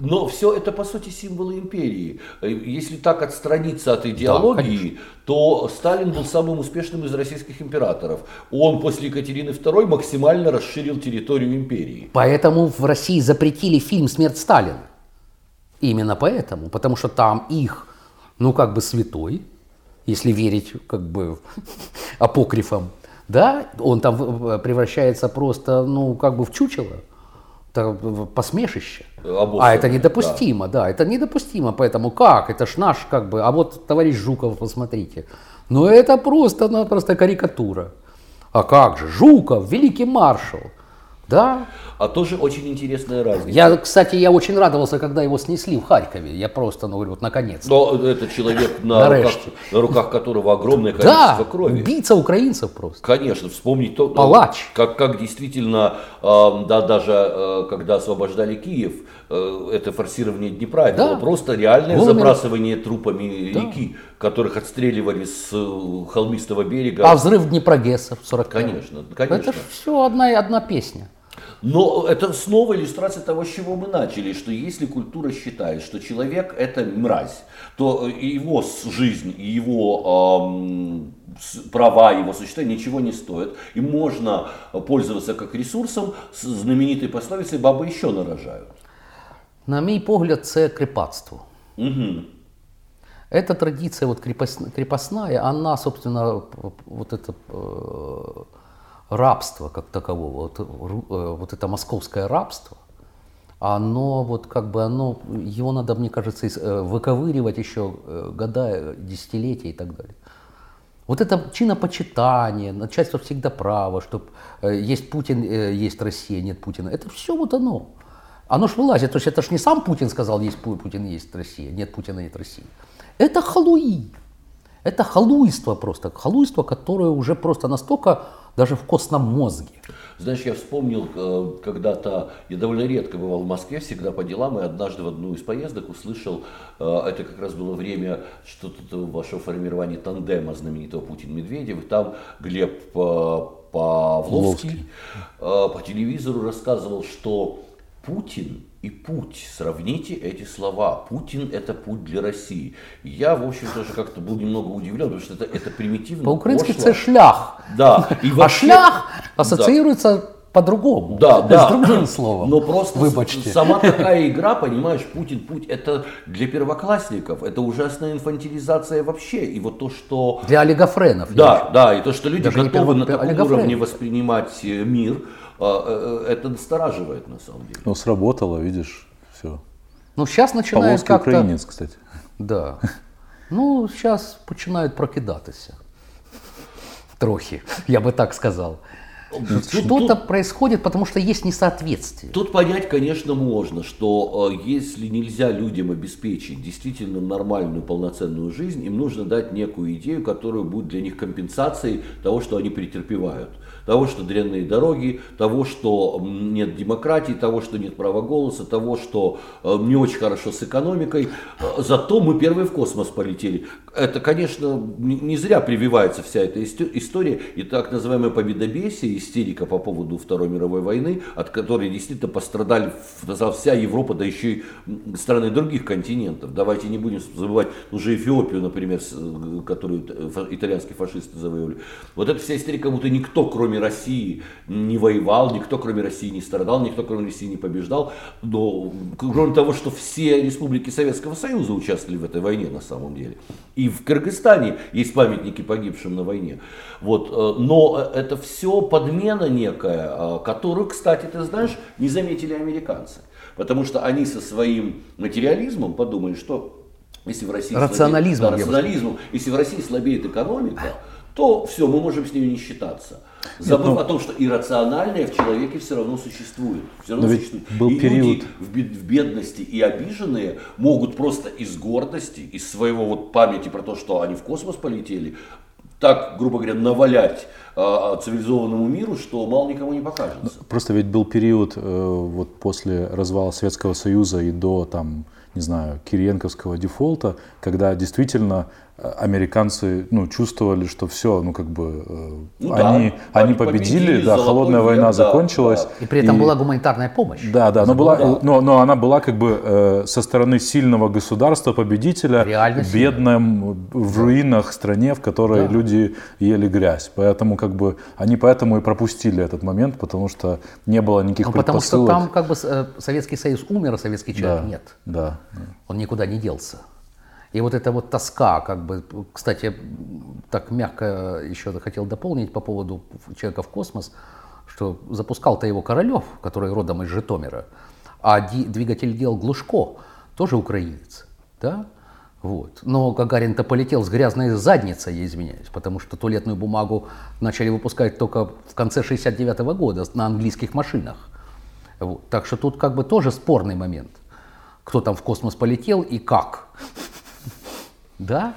B: Но все это, по сути, символы империи. Если так отстраниться от идеологии, да, то Сталин был самым успешным из российских императоров. Он после Екатерины II максимально расширил территорию империи.
C: Поэтому в России запретили фильм «Смерть Сталина». Именно поэтому. Потому что там их, ну, как бы святой, если верить, как бы, апокрифам, да, он там превращается просто, ну, как бы в чучело это посмешище. Обоссанное, а это недопустимо, да. да, это недопустимо. Поэтому как? Это ж наш, как бы, а вот товарищ Жуков, посмотрите. Ну это просто-напросто карикатура. А как же? Жуков, великий маршал. Да.
B: А тоже очень интересная разница.
C: Я, кстати, я очень радовался, когда его снесли в Харькове. Я просто, ну, говорю, вот наконец.
B: Но это человек, на, руках, на руках которого огромное количество
C: да,
B: крови.
C: убийца украинцев просто.
B: Конечно, вспомнить то,
C: Палач.
B: Как, как действительно, э, да, даже э, когда освобождали Киев, э, это форсирование Днепра, да. было просто реальное Голыми... забрасывание трупами да. реки, которых отстреливали с э, холмистого берега.
C: А взрыв Днепрогесса в 40
B: Конечно, конечно.
C: Это все одна, одна песня.
B: Но это снова иллюстрация того, с чего мы начали, что если культура считает, что человек это мразь, то и его жизнь, его эм, права, его существование ничего не стоят. И можно пользоваться как ресурсом с знаменитой пословицей «бабы еще нарожают».
C: На мій погляд, це кріпацтво.
B: Угу.
C: Эта традиция вот крепостная, она, собственно, вот это э, рабства как такового, вот, э, вот это московское рабство, оно вот как бы оно, его надо, мне кажется, э, выковыривать еще э, года, десятилетия и так далее. Вот это чинопочитание, начальство всегда право, что есть Путин, есть Россия, нет Путина. Это все вот оно. Оно ж вылазит. То есть это ж не сам Путин сказал, есть Путин, есть Россия, нет Путина, нет России. Это халуи. Это халуйство просто. Халуйство, которое уже просто настолько даже в костном мозге.
B: Знаешь, я вспомнил э, когда-то, я довольно редко бывал в Москве, всегда по делам, и однажды в одну из поездок услышал, э, это как раз было время что-то вашего формирования тандема знаменитого Путин-Медведев, и там Глеб э, Павловский по телевизору рассказывал, что Путин и путь. Сравните эти слова. Путин – это путь для России. Я, в общем, тоже как-то был немного удивлен, потому что это, это примитивно.
C: По-украински это шлях.
B: Да.
C: И вообще, а шлях ассоциируется да. по-другому.
B: Да, да.
C: С другим словом.
B: Но просто Выбачьте. сама такая игра, понимаешь, Путин путь это для первоклассников, это ужасная инфантилизация вообще. И вот то, что...
C: Для олигофренов.
B: Да, да, и то, что люди Даже готовы на таком уровне воспринимать э, мир, а, это настораживает на самом деле.
A: Ну, сработало, видишь, все.
C: Ну, сейчас начинает как-то...
A: українець, кстати.
C: Да. Ну, сейчас починають прокидатися. Трохи, я би так сказав. Что-то происходит, потому что есть несоответствие.
B: Тут понять, конечно, можно, что э, если нельзя людям обеспечить действительно нормальную, полноценную жизнь, им нужно дать некую идею, которая будет для них компенсацией того, что они претерпевают того, что дрянные дороги, того, что нет демократии, того, что нет права голоса, того, что э, не очень хорошо с экономикой. Э, зато мы первые в космос полетели. Это, конечно, не зря прививается вся эта история и так называемая победобесие, истерика по поводу Второй мировой войны, от которой действительно пострадали вся Европа, да еще и страны других континентов. Давайте не будем забывать уже Эфиопию, например, э, которую итальянские фашисты завоевали. Вот эта вся истерика, будто никто, кроме России не воевал, никто кроме России не страдал, никто кроме России не побеждал. Но кроме того, что все республики Советского Союза участвовали в этой войне на самом деле. И в Кыргызстане есть памятники погибшим на войне. Вот. Э, но это все подмена некая, э, которую, кстати, ты знаешь, не заметили американцы. Потому что они со своим материализмом подумали, что если в России
C: рационализмом,
B: слабеет, да, рационализмом если в России слабеет экономика, то все, мы можем с ней не считаться. Забыв Нет, ну, о том, что иррациональное в человеке все равно существует. Все равно существует.
A: Был и период...
B: люди в бедности и обиженные могут просто из гордости, из своего вот памяти про то, что они в космос полетели, так, грубо говоря, навалять э, цивилизованному миру, что мало никому не покажется.
A: Просто ведь был период э, вот после развала Советского Союза и до там, не знаю, Кириенковского дефолта, когда действительно американцы ну, чувствовали, что все, ну как бы э, ну, они, да, они победили, победили да, холодная война да, закончилась. Да.
C: И при этом и, была гуманитарная помощь.
A: Да, да, но, была, да. Но, но она была как бы э, со стороны сильного государства, победителя, Реально бедном, в руинах стране, в которой да. люди ели грязь. Поэтому как бы они поэтому и пропустили этот момент, потому что не было никаких ну,
C: Потому что там как бы э, Советский Союз умер, а советский человек
A: да,
C: нет.
A: Да, да.
C: Он никуда не делся. И вот эта вот тоска, как бы, кстати, так мягко еще хотел дополнить по поводу человека в космос, что запускал-то его Королев, который родом из Житомира, а двигатель делал Глушко, тоже украинец, да? Вот. Но Гагарин-то полетел с грязной задницей, я извиняюсь, потому что туалетную бумагу начали выпускать только в конце 69 -го года на английских машинах. Вот. Так что тут как бы тоже спорный момент. Кто там в космос полетел и как. Да?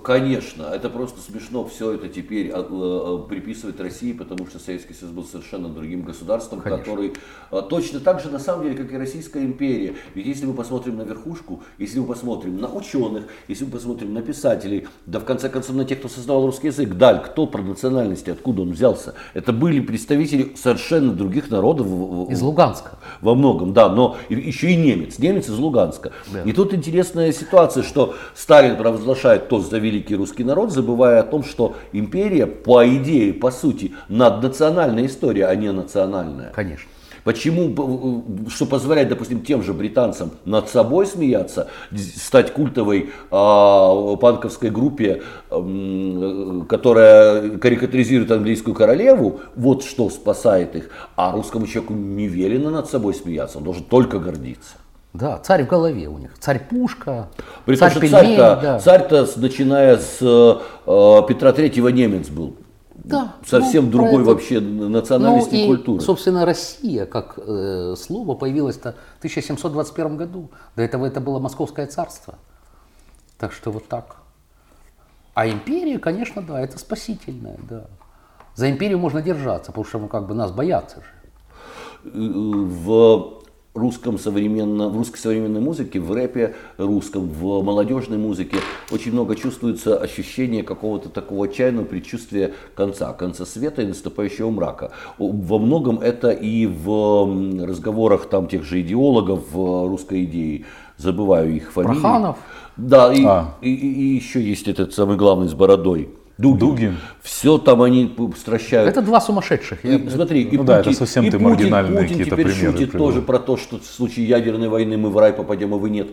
B: Конечно, это просто смешно все это теперь а, э, приписывать России, потому что Советский Союз был совершенно другим государством, Конечно. который а, точно так же на самом деле, как и Российская империя. Ведь если мы посмотрим на верхушку, если мы посмотрим на ученых, если мы посмотрим на писателей, да в конце концов на тех, кто создавал русский язык, Даль, кто про национальности, откуда он взялся, это были представители совершенно других народов.
C: Из Луганска.
B: Во многом, да, но еще и немец, немец из Луганска. Да. И тут интересная ситуация, что Сталин провозглашает за великий русский народ, забывая о том, что империя, по идее, по сути, наднациональная история, а не национальная.
C: Конечно.
B: Почему, что позволяет, допустим, тем же британцам над собой смеяться, стать культовой э, панковской группе, э, которая карикатуризирует английскую королеву, вот что спасает их, а русскому человеку не велено над собой смеяться, он должен только гордиться.
C: Да, царь в голове у них. Царь Пушка,
B: При царь том, царь-то, да. царь-то, начиная с э, Петра Третьего, немец был. Да, Совсем ну, другой это... вообще национальности ну, и, культуры.
C: Собственно, Россия как э, слово появилось-то в 1721 году. До этого это было Московское царство. Так что вот так. А империя, конечно, да, это спасительная, да. За империю можно держаться, потому что ну, как бы нас боятся же.
B: В русском современном, в русской современной музыке, в рэпе русском, в молодежной музыке очень много чувствуется ощущение какого-то такого отчаянного предчувствия конца, конца света и наступающего мрака. Во многом это и в разговорах там тех же идеологов русской идеи, забываю их фамилии.
C: Проханов.
B: Да, и, а. и, и еще есть этот самый главный с бородой. Дугин. Дугин. Все там они стращают.
C: Это два сумасшедших.
B: И, смотри, и ну Путин,
A: да, это совсем
B: и
A: ты
B: Путин,
A: маргинальные
B: Путин теперь
A: примеры
B: шутит привел. тоже про то, что в случае ядерной войны мы в рай попадем, а вы нет.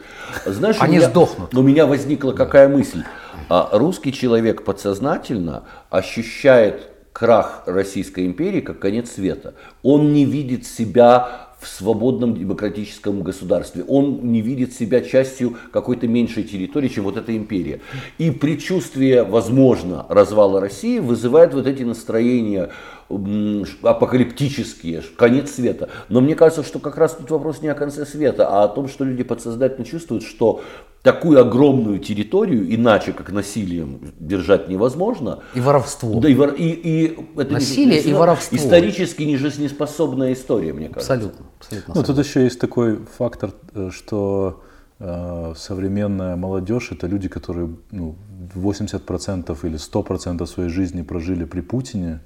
C: Знаешь, они
B: меня,
C: сдохнут.
B: У меня возникла какая мысль. А русский человек подсознательно ощущает крах Российской империи как конец света. Он не видит себя в свободном демократическом государстве. Он не видит себя частью какой-то меньшей территории, чем вот эта империя. И предчувствие, возможно, развала России вызывает вот эти настроения апокалиптические, конец света. Но мне кажется, что как раз тут вопрос не о конце света, а о том, что люди подсознательно чувствуют, что такую огромную территорию, иначе как насилием, держать невозможно.
C: И воровство.
B: Да, и, вор, и, и
C: это Насилие не, и воровство.
B: Исторически нежизнеспособная история, мне кажется.
C: Абсолютно. абсолютно
A: ну, тут еще есть такой фактор, э, что э, современная молодежь это люди, которые ну, 80% или 100% своей жизни прожили при Путине.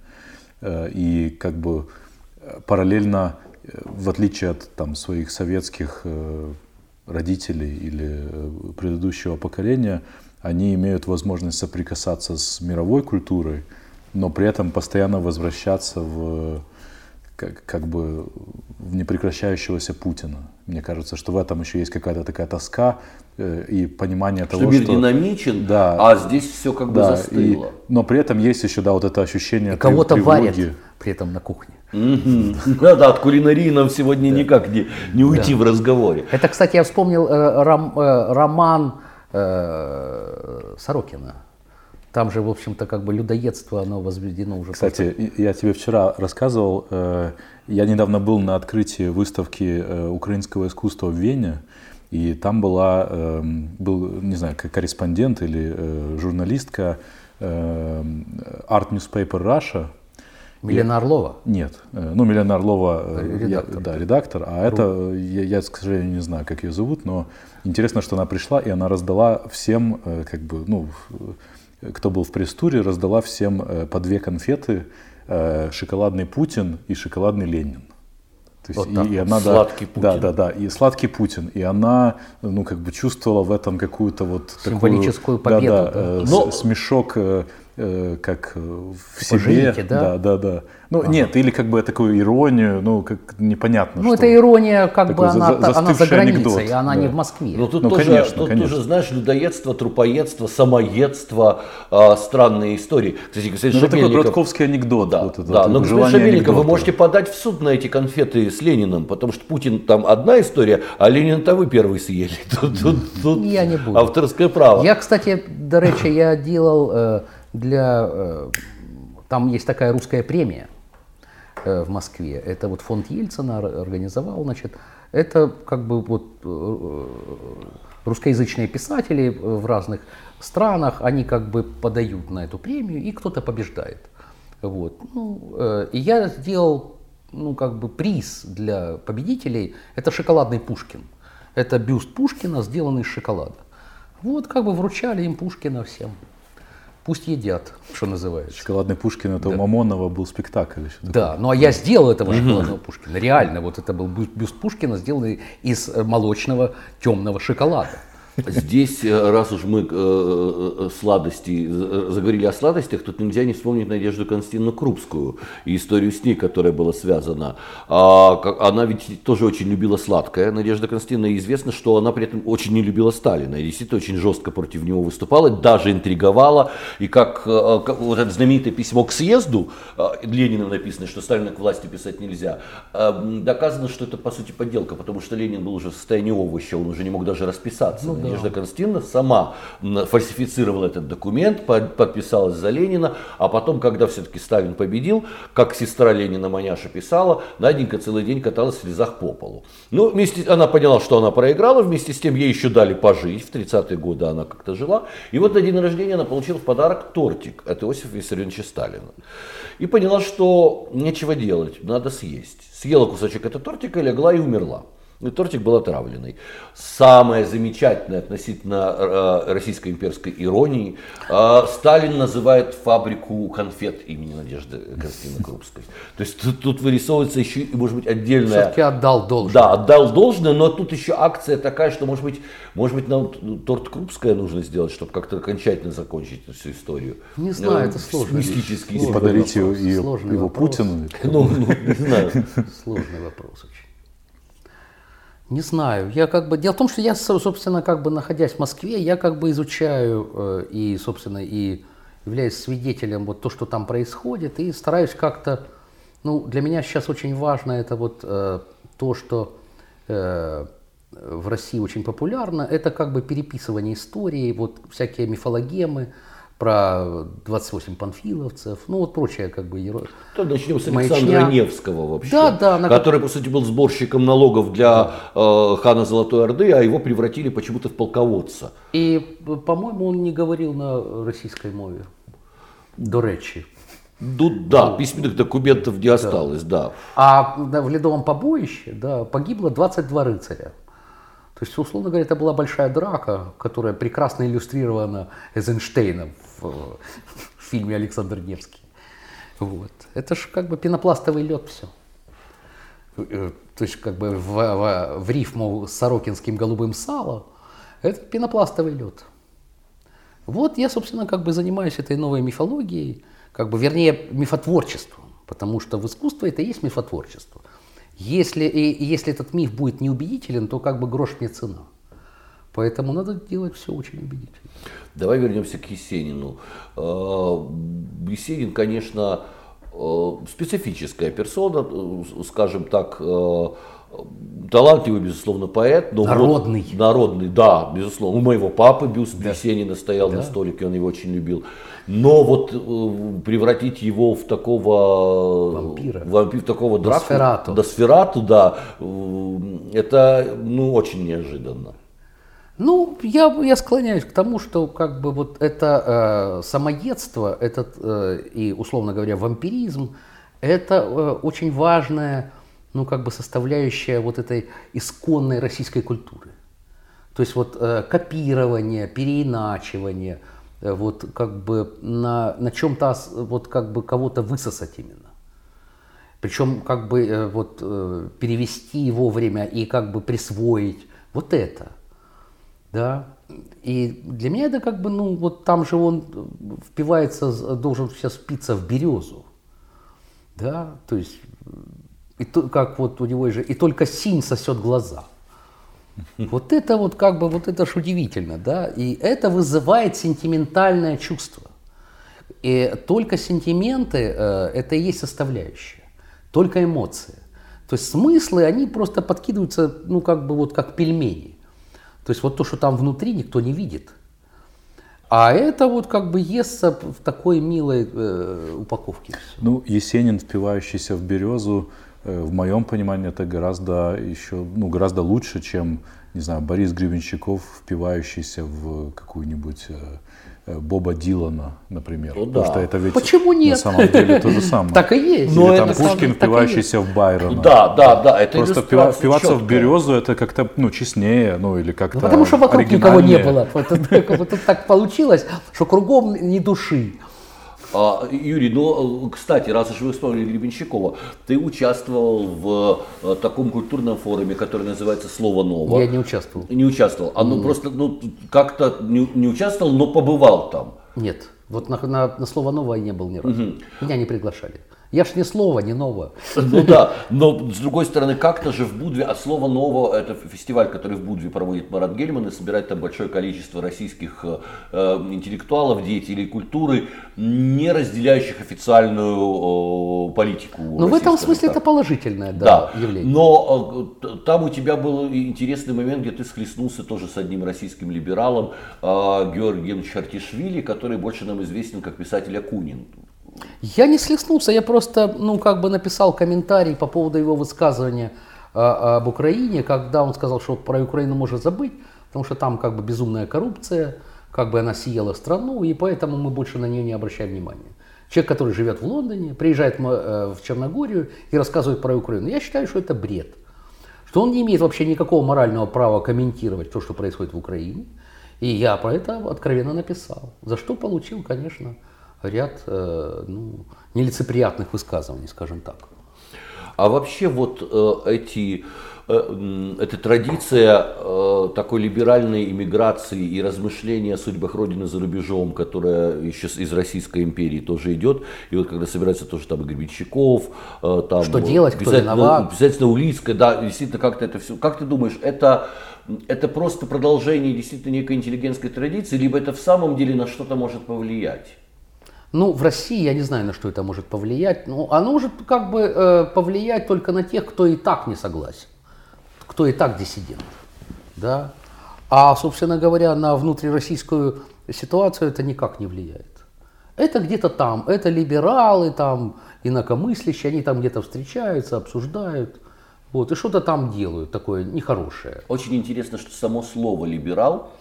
A: Э, и как бы э, параллельно, э, в отличие от там, своих советских родителей или предыдущего поколения, они имеют возможность соприкасаться с мировой культурой, но при этом постоянно возвращаться в как, как бы в непрекращающегося Путина. Мне кажется, что в этом еще есть какая-то такая тоска э, и понимание
B: что
A: того,
B: мир что... мир динамичен, да, а здесь все как бы да, застыло. И,
A: но при этом есть еще, да, вот это ощущение
C: Кого-то варят при этом на кухне.
B: Да, да, от кулинарии нам сегодня никак не, не уйти в разговоре.
C: Это, кстати, я вспомнил э, э, роман Сорокина. Там же, в общем-то, как бы людоедство, оно возведено уже.
A: Кстати, просто... я тебе вчера рассказывал, э, я недавно был на открытии выставки э, украинского искусства в Вене, и там была, э, был, не знаю, корреспондент или журналистка Art Newspaper Russia,
C: Милена Орлова?
A: Нет. Ну, Милена Орлова, редактор. Я, да, редактор. А Ру. это, я, я, к сожалению, не знаю, как ее зовут, но интересно, что она пришла, и она раздала всем, как бы, ну, кто был в пресс-туре, раздала всем э, по две конфеты э, шоколадный Путин и шоколадный Ленин.
B: То есть, вот и, и она, сладкий
A: да, Путин. Да, да, да, и сладкий Путин. И она, ну, как бы чувствовала в этом какую-то вот
C: символическую такую, победу. Да, да,
A: да. Э, Но... смешок э, как в себе. Живите,
C: да?
A: Да, да, да. Ну, ага. нет, или как бы такую иронию, ну, как непонятно.
C: Ну,
A: что.
C: это ирония, как бы она, за, она за границей, анекдот, она да. не в Москве.
B: Ну, тут, ну, тоже, конечно, тут конечно. тоже, знаешь, людоедство, трупоедство, самоедство, э, странные истории.
A: Кстати, кстати, ну, это такой братковский анекдот.
B: Да, вот это, да. но, господин Шабельников, вы можете подать в суд на эти конфеты с Лениным, потому что Путин там одна история, а Ленин-то вы первый съели. Тут, тут, тут
C: я не буду.
B: Авторское право.
C: Я, кстати, до речи, я делал э, для... Э, там есть такая русская премия, Э, в Москве. Это вот фонд Ельцина организовал, значит, это как бы вот э, русскоязычные писатели в разных странах, они как бы подают на эту премию, и кто-то побеждает. Вот. Ну, и я сделал ну, как бы приз для победителей, это шоколадный Пушкин. Это бюст Пушкина, сделанный из шоколада. Вот как бы вручали им Пушкина всем. Пусть едят, что называется.
A: Шоколадный Пушкин, это да. у Мамонова был спектакль еще.
C: Такой. Да, ну а я сделал этого шоколадного Пушкина. Реально, вот это был бюст Пушкина, сделанный из молочного темного шоколада.
B: Здесь, э, раз уж мы э, э, сладости, заговорили о сладостях, тут нельзя не вспомнить Надежду Константиновну Крупскую и историю с ней, которая была связана. А, она ведь тоже очень любила сладкое, Надежда Константиновна, и известно, что она при этом очень не любила Сталина, и действительно очень жестко против него выступала, даже интриговала, и как, как вот это знаменитое письмо к съезду, Лениным написано, что Сталина к власти писать нельзя, доказано, что это по сути подделка, потому что Ленин был уже в состоянии овоща, он уже не мог даже расписаться. Ну, Надежда да. Константиновна сама фальсифицировала этот документ, подписалась за Ленина, а потом, когда все-таки Сталин победил, как сестра Ленина Маняша писала, Наденька целый день каталась в слезах по полу. Ну, вместе, она поняла, что она проиграла, вместе с тем ей еще дали пожить, в 30-е годы она как-то жила, и вот на день рождения она получила в подарок тортик от Иосифа Виссарионовича Сталина. И поняла, что нечего делать, надо съесть. Съела кусочек этого тортика, легла и умерла. И тортик был отравленный. Самое замечательное относительно э, российской имперской иронии, э, Сталин называет фабрику конфет имени Надежды Константиновны Крупской. То есть тут, тут вырисовывается еще, может быть, отдельная...
C: Все-таки отдал должное.
B: Да, отдал должное, но тут еще акция такая, что, может быть, может быть нам торт Крупская нужно сделать, чтобы как-то окончательно закончить эту всю историю.
C: Не знаю, это сложно.
A: Мистический. И подарить его, его Путину.
B: Ну, ну, не знаю.
C: Сложный вопрос очень. Не знаю. Я как бы... Дело в том, что я, собственно, как бы находясь в Москве, я как бы изучаю э, и, собственно, и являюсь свидетелем вот то, что там происходит, и стараюсь как-то... Ну, для меня сейчас очень важно это вот э, то, что э, в России очень популярно, это как бы переписывание истории, вот всякие мифологемы, про 28 панфиловцев, ну вот прочее как бы герои.
B: То начнем с
C: Маячня.
B: Александра Невского вообще,
C: Да, да, на-
B: который, по сути, был сборщиком налогов для э, хана Золотой Орды, а его превратили почему-то в полководца.
C: И, по-моему, он не говорил на российской мове. До речи.
B: Ну да, письменных документов не осталось, да.
C: А да, в Ледовом побоище да, погибло 22 рыцаря. То есть, условно говоря, это была большая драка, которая прекрасно иллюстрирована Эйзенштейном в, в фильме «Александр Невский». Вот. Это же как бы пенопластовый лед все. То есть как бы в, в- в рифму с сорокинским голубым сало, это пенопластовый лед. Вот я, собственно, как бы занимаюсь этой новой мифологией, как бы, вернее, мифотворчеством, потому что в искусстве это и есть мифотворчество. Если, и, если этот миф будет неубедителен, то как бы грош мне цена. Поэтому надо делать все очень убедительно.
B: Давай вернемся к Есенину. Э, Есенин, конечно, э, специфическая персона, э, скажем так, э, талантливый, безусловно, поэт. Но вот-
C: Народный.
B: народный, да, безусловно. У моего папы бюст Есенина стоял на столике, он его очень любил. Но вот э, превратить его в такого...
C: Вампира.
B: Вампир, такого Дракулу-
C: Носферату.
B: Носферату, да. э, Это, ну, очень неожиданно.
C: Ну, я, я склоняюсь к тому, что как бы вот это э, самоедство, этот э, и, условно говоря, вампиризм, это э, очень важная, ну, как бы составляющая вот этой исконной российской культуры. То есть вот э, копирование, переиначивание, э, вот как бы на, на чем-то вот как бы кого-то высосать именно. Причем как бы э, вот э, перевести вовремя и как бы присвоить вот это. Да. И для меня это как бы, ну, вот там же он э, впивается, должен сейчас впиться в березу. Да, то есть, э, и то, как вот у него же, и только синь сосет глаза. Вот это вот как бы, вот это ж удивительно, да, и это вызывает сентиментальное чувство. И только сентименты э, это и есть составляющая, только эмоции. То есть смыслы, они просто подкидываются, ну как бы вот как пельмени. То есть вот то, что там внутри, никто не видит. А это вот как бы естся в такой милой э, упаковке.
A: Ну, Есенин, впивающийся в березу, в моем понимании, это гораздо еще, ну, гораздо лучше, чем, не знаю, Борис Гребенщиков, впивающийся в какую-нибудь э, э, Боба Дилана, например.
B: Ну
A: Потому
B: да.
A: что это ведь
C: Почему нет?
A: на самом деле то же самое.
C: Так и есть.
A: Или там Пушкин, впивающийся в Байрона.
B: Да, да, да, это
A: Просто впиваться в березу это как-то ну, честнее, ну или как-то
C: Ну, потому что вокруг никого не было. Тут так получилось, что кругом ни души.
B: А, Юрий, ну, кстати, раз уж вы вспомнили Гребенщикова, ты участвовал в э, таком культурном форуме, который называется «Слово ново».
C: Я не участвовал.
B: Не участвовал, а ну просто ну, как-то не, не участвовал, но побывал там.
C: Нет. Вот на, на- на слово новое не был ни разу. Меня не приглашали. Я ж ни слова, ни нового.
B: Ну да, но с другой стороны, как-то же в Будве, от слова нового, это фестиваль, который в Будве проводит Марат Гельман и собирает там большое количество российских э, э, интеллектуалов, деятелей культуры, не разделяющих официальную э, политику.
C: Ну, в этом смысле
B: так.
C: это положительное да,
B: Да,
C: явление.
B: но э, там у тебя был интересный момент, где ты схлестнулся тоже с одним российским либералом, э, Георгием Чартишвили, который больше нам известен как писатель Акунин.
C: Я не слеснулся, я просто, ну, как бы написал комментарий по поводу его высказывания а, об Украине, когда он сказал, что про Украину можно забыть, потому что там как бы безумная коррупция, как бы она съела страну, и поэтому мы больше на нее не обращаем внимания. Человек, который живет в Лондоне, приезжает э, в Черногорию и рассказывает про Украину. Я считаю, что это бред. Что он не имеет вообще никакого морального права комментировать то, что происходит в Украине. И я про это откровенно написал. За что получил, конечно, ряд э, ну, нелицеприятных высказываний, скажем так.
B: А вообще вот э, эти, э, эта традиция такой либеральной иммиграции и размышления о судьбах Родины за рубежом, которая еще из Российской империи тоже идет, и вот когда собирается тоже там Гребенщиков, там...
C: Что делать, кто
B: обязательно-
C: виноват.
B: Обязательно Улицкая, да, действительно как-то это все... Как ты думаешь, это, это просто продолжение действительно некой интеллигентской традиции, либо это в самом деле на что-то может повлиять?
C: Ну, в России я не знаю, на что это может повлиять. Ну, оно может как бы э, повлиять только на тех, кто и так не согласен, кто и так диссидент. Да? А, собственно говоря, на внутрироссийскую ситуацию это никак не влияет. Это где-то там, это либералы, там, инакомыслящие, они там где-то встречаются, обсуждают. Вот, и что-то там делают такое нехорошее.
B: Очень интересно, что само слово «либерал»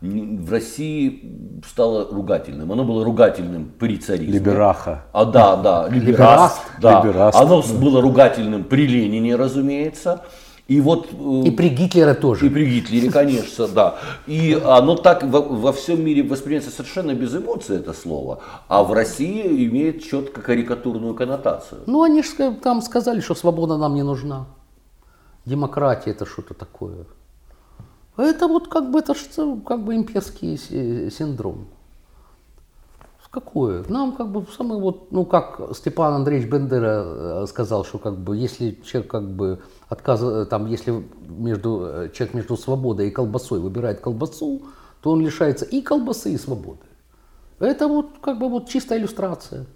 B: в России стало ругательным. Оно было ругательным при царизме.
A: Либераха.
B: А, да, да, либераст. Да. Либераст. Оно было ругательным при Ленине, разумеется. И вот
C: э, и при Гитлере тоже.
B: И при Гитлере, конечно, да. И оно так во, во всем мире воспринимается совершенно без эмоций это слово, а в России имеет четко карикатурную коннотацию.
C: Ну они же там сказали, что свобода нам не нужна, демократия это что-то такое. Это вот как бы это что, как бы имперский синдром. Какое? Нам как бы самый вот, ну как Степан Андреевич Бендера э, сказал, что как бы если человек как бы отказывает, там если между, э, человек между свободой и колбасой выбирает колбасу, то он лишается и колбасы, и свободы. Это вот как бы вот чистая иллюстрация.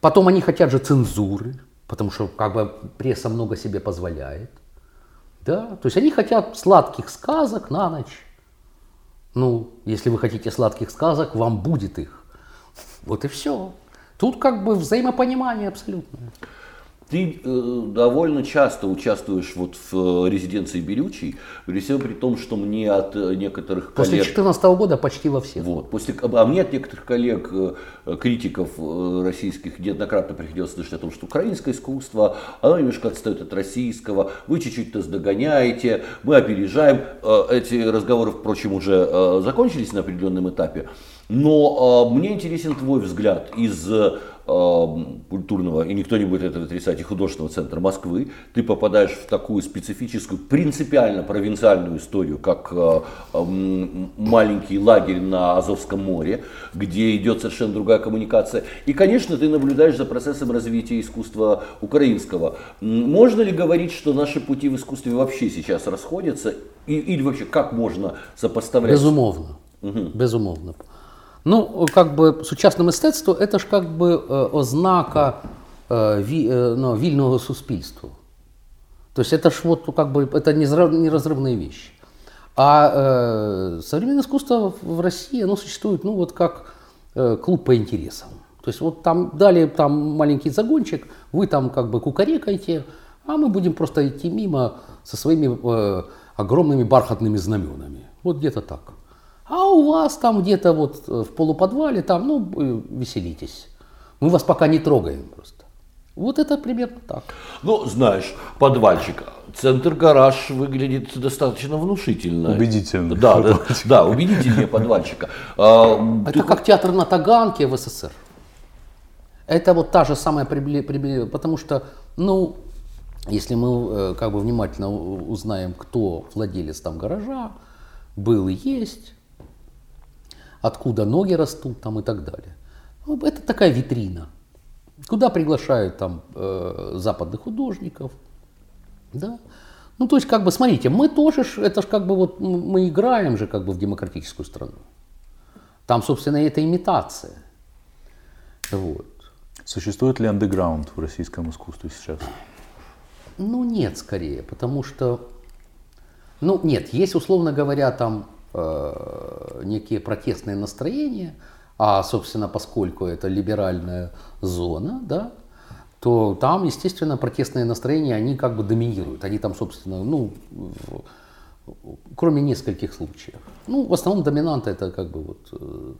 C: Потом они хотят же цензуры, потому что как бы пресса много себе позволяет. Да? То есть они хотят сладких сказок на ночь. Ну, если вы хотите сладких сказок, вам будет их. Вот и все. Тут как бы взаимопонимание абсолютное.
B: Ты э, довольно часто участвуешь вот в э, резиденции Берючий, при всем при том, что мне от э, некоторых
C: коллег... После 2014 года почти во всех.
B: Вот, после, а мне от некоторых коллег, э, критиков э, российских, неоднократно приходилось слышать о том, что украинское искусство, оно немножко отстает от российского, вы чуть-чуть нас догоняете, мы опережаем. Э, эти разговоры, впрочем, уже э, закончились на определенном этапе. Но э, мне интересен твой взгляд из Эм, культурного, и никто не будет это отрицать, и художественного центра Москвы, ты попадаешь в такую специфическую, принципиально провинциальную историю, как э, эм, маленький лагерь на Азовском море, где идет совершенно другая коммуникация. И, конечно, ты наблюдаешь за процессом развития искусства украинского. Можно ли говорить, что наши пути в искусстве вообще сейчас расходятся? И, или вообще, как можно сопоставлять?
C: Безумовно. Угу. Безумовно. Ну, как бы сучасне мистецтво це ж как би ознака ві, ну, вільного суспільства. То есть это ж вот как бы это неразрывные вещи. А э, современное искусство в России, оно существует, ну вот как э, клуб по интересам. То есть вот там дали там маленький загончик, вы там как бы кукарекаете, а мы будем просто идти мимо со своими э, огромными бархатными знаменами. Вот где-то так. А у вас там где-то вот э, в полуподвале, там, ну, веселитесь. Мы вас пока не трогаем просто. Вот это примерно так.
B: Ну, знаешь, подвальчик, центр-гараж выглядит достаточно внушительно.
A: Убедительно.
B: Да, да, да, убедительнее подвальчика.
C: А, это ты... как театр на Таганке в СССР. Это вот та же самая приближение, потому что, ну, если мы э, как бы внимательно узнаем, кто владелец там гаража, был и есть, откуда ноги растут там и так далее. Ну, это такая витрина, куда приглашают там э, западных художников, да. Ну, то есть, как бы, смотрите, мы тоже, это же как бы вот, мы играем же как бы в демократическую страну. Там, собственно, это имитация. Вот.
A: Существует ли андеграунд в российском искусстве сейчас?
C: Ну, нет, скорее, потому что, ну, нет, есть, условно говоря, там Э, некие протестные настроения, а, собственно, поскольку это либеральная зона, да, то там, естественно, протестные настроения, они как бы доминируют. Они там, собственно, ну, кроме нескольких случаев. Ну, в основном доминанта это как бы вот э,